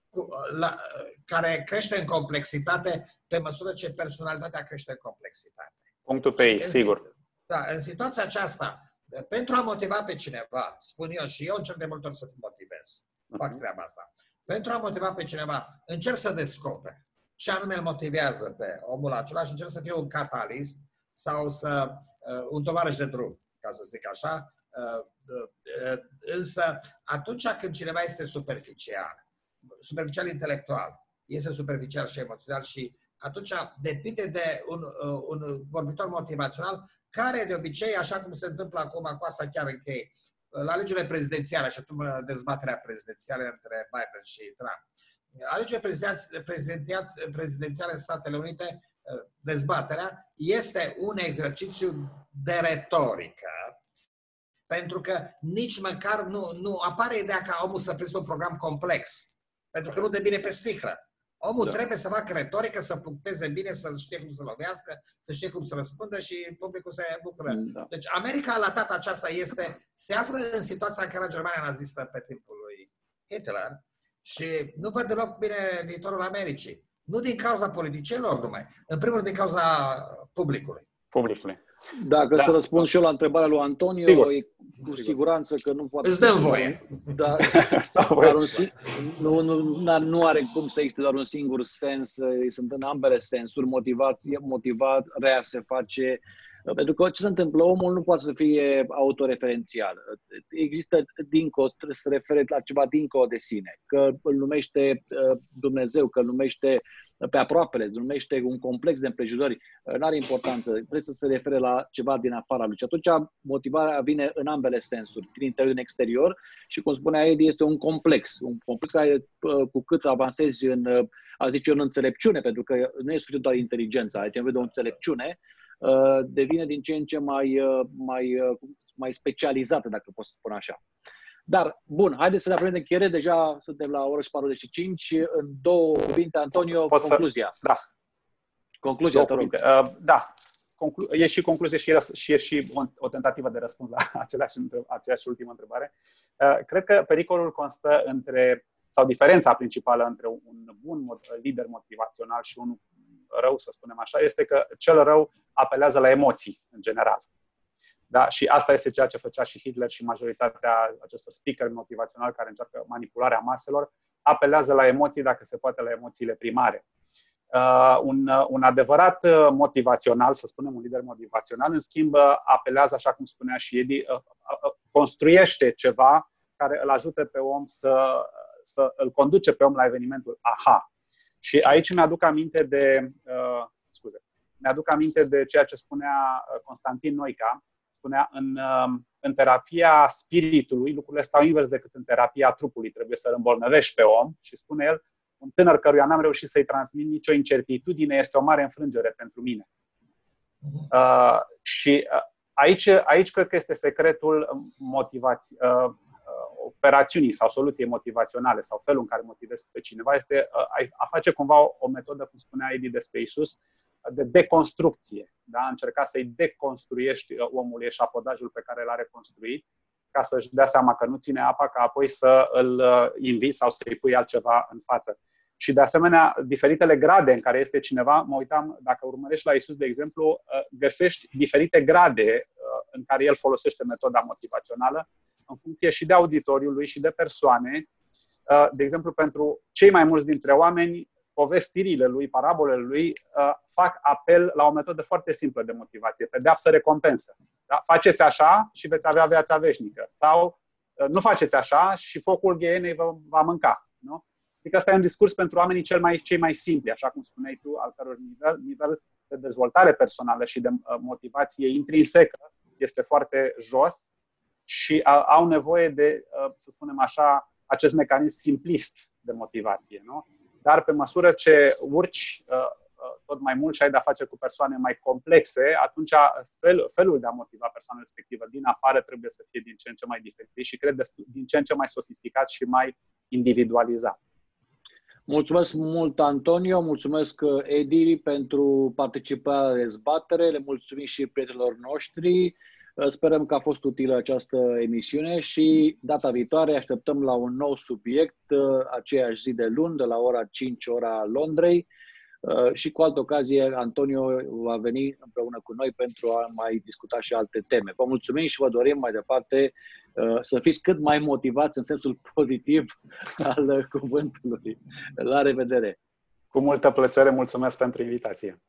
C: cu, la, care crește în complexitate pe măsură ce personalitatea crește în complexitate.
B: Punctul pe ei, sigur.
C: Da, în situația aceasta, pentru a motiva pe cineva, spun eu și eu încerc de multe ori să motivez, fac mhm. treaba asta. Pentru a motiva pe cineva, încerc să descoper ce anume îl motivează pe omul acela și încerc să fiu un catalist sau să Uh, un tovarăș de drum, ca să zic așa. Uh, uh, însă, atunci când cineva este superficial, superficial intelectual, este superficial și emoțional și atunci depinde de un, un vorbitor motivațional care de obicei, așa cum se întâmplă acum cu asta chiar închei, la alegerile prezidențiale și atunci dezbaterea prezidențială între Biden și Trump. Alegerile prezidențiale în Statele Unite dezbaterea este un exercițiu de retorică, pentru că nici măcar nu, nu apare ideea ca omul să prezintă un program complex, pentru că nu de bine pe sticlă. Omul da. trebuie să facă retorică, să puncteze bine, să știe cum să lovească, să știe cum să răspundă și publicul să bucură. Da. Deci America la data aceasta este, se află în situația în care Germania nazistă pe timpul lui Hitler și nu văd deloc bine viitorul Americii. Nu din cauza politicienilor numai, în primul rând din cauza publicului.
B: Publicului.
A: Dacă da. să răspund și eu la întrebarea lui Antonio, Sigur. Cu siguranță că nu poate...
C: Îți dă voie.
A: Dar, dar un, nu, nu, nu are cum să existe doar un singur sens, sunt în ambele sensuri, motivație, motivarea se face pentru că ce se întâmplă, omul nu poate să fie autoreferențial. Există dincolo, trebuie să refere la ceva dincolo de sine. Că îl numește uh, Dumnezeu, că îl numește pe aproapele, îl numește un complex de împrejurări, uh, nu are importanță. Trebuie să se refere la ceva din afara lui. Și atunci motivarea vine în ambele sensuri, din interior, din exterior și, cum spunea Edi, este un complex. Un complex care, uh, cu cât avansezi în, a zice în înțelepciune, pentru că nu e suficient doar inteligența, ai nevoie de o înțelepciune, Uh, devine din ce în ce mai, uh, mai, uh, mai specializată, dacă pot să spun așa. Dar, bun, haideți să ne apropiem de încheiere. Deja suntem la ora 45. În două cuvinte, Antonio, Pot concluzia.
B: Să... Da.
A: Concluzia,
B: te rog. Uh, da. Conclu- e și concluzie și e, și e și o, o tentativă de răspuns la aceleași, aceleași ultimă întrebare. Uh, cred că pericolul constă între, sau diferența principală între un bun lider motivațional și un rău, să spunem așa, este că cel rău apelează la emoții, în general. Da? Și asta este ceea ce făcea și Hitler și majoritatea acestor speaker motivaționali care încearcă manipularea maselor, apelează la emoții, dacă se poate, la emoțiile primare. Uh, un, uh, un adevărat uh, motivațional, să spunem un lider motivațional, în schimb, uh, apelează, așa cum spunea și Edi, uh, uh, construiește ceva care îl ajută pe om să, să îl conduce pe om la evenimentul aha. Și aici mi-aduc aminte de, uh, scuze, mi-aduc aminte de ceea ce spunea uh, Constantin Noica, spunea în, uh, în terapia spiritului, lucrurile stau invers decât în terapia trupului, trebuie să îl îmbolnăvești pe om și spune el, un tânăr căruia n-am reușit să-i transmit nicio incertitudine este o mare înfrângere pentru mine. Mhm. Uh, și uh, aici, aici cred că este secretul motivației. Uh, operațiunii sau soluției motivaționale sau felul în care motivezi pe cineva este uh, a face cumva o, o metodă, cum spunea Edi despre Isus, de deconstrucție. Da? Încerca să-i deconstruiești uh, omul eșafodajul pe care l-a reconstruit ca să-și dea seama că nu ține apa, ca apoi să îl uh, inviți sau să-i pui altceva în față. Și de asemenea, diferitele grade în care este cineva, mă uitam, dacă urmărești la Isus, de exemplu, găsești diferite grade în care el folosește metoda motivațională în funcție și de auditoriul lui și de persoane. Uh, de exemplu, pentru cei mai mulți dintre oameni, povestirile lui, parabolele lui uh, fac apel la o metodă foarte simplă de motivație, pedeapsă recompensă. Da? Faceți așa și veți avea viața veșnică. Sau uh, nu faceți așa și focul ghienei vă va mânca. Nu? Adică asta e un discurs pentru oamenii cel mai, cei mai simpli, așa cum spuneai tu, al căror nivel, nivel de dezvoltare personală și de motivație intrinsecă este foarte jos și au nevoie de, uh, să spunem așa, acest mecanism simplist de motivație. Nu? Dar pe măsură ce urci uh, uh, tot mai mult și ai de-a face cu persoane mai complexe, atunci fel, felul de a motiva persoana respectivă din afară trebuie să fie din ce în ce mai diferit și cred din ce în ce mai sofisticat și mai individualizat.
A: Mulțumesc mult, Antonio, mulțumesc, Edi, pentru participarea la dezbatere, le mulțumim și prietenilor noștri. Sperăm că a fost utilă această emisiune și data viitoare așteptăm la un nou subiect, uh, aceeași zi de luni, de la ora 5 ora Londrei uh, și cu altă ocazie Antonio va veni împreună cu noi pentru a mai discuta și alte teme. Vă mulțumim și vă dorim mai departe uh, să fiți cât mai motivați în sensul pozitiv al cuvântului. La revedere!
B: Cu multă plăcere, mulțumesc pentru invitație!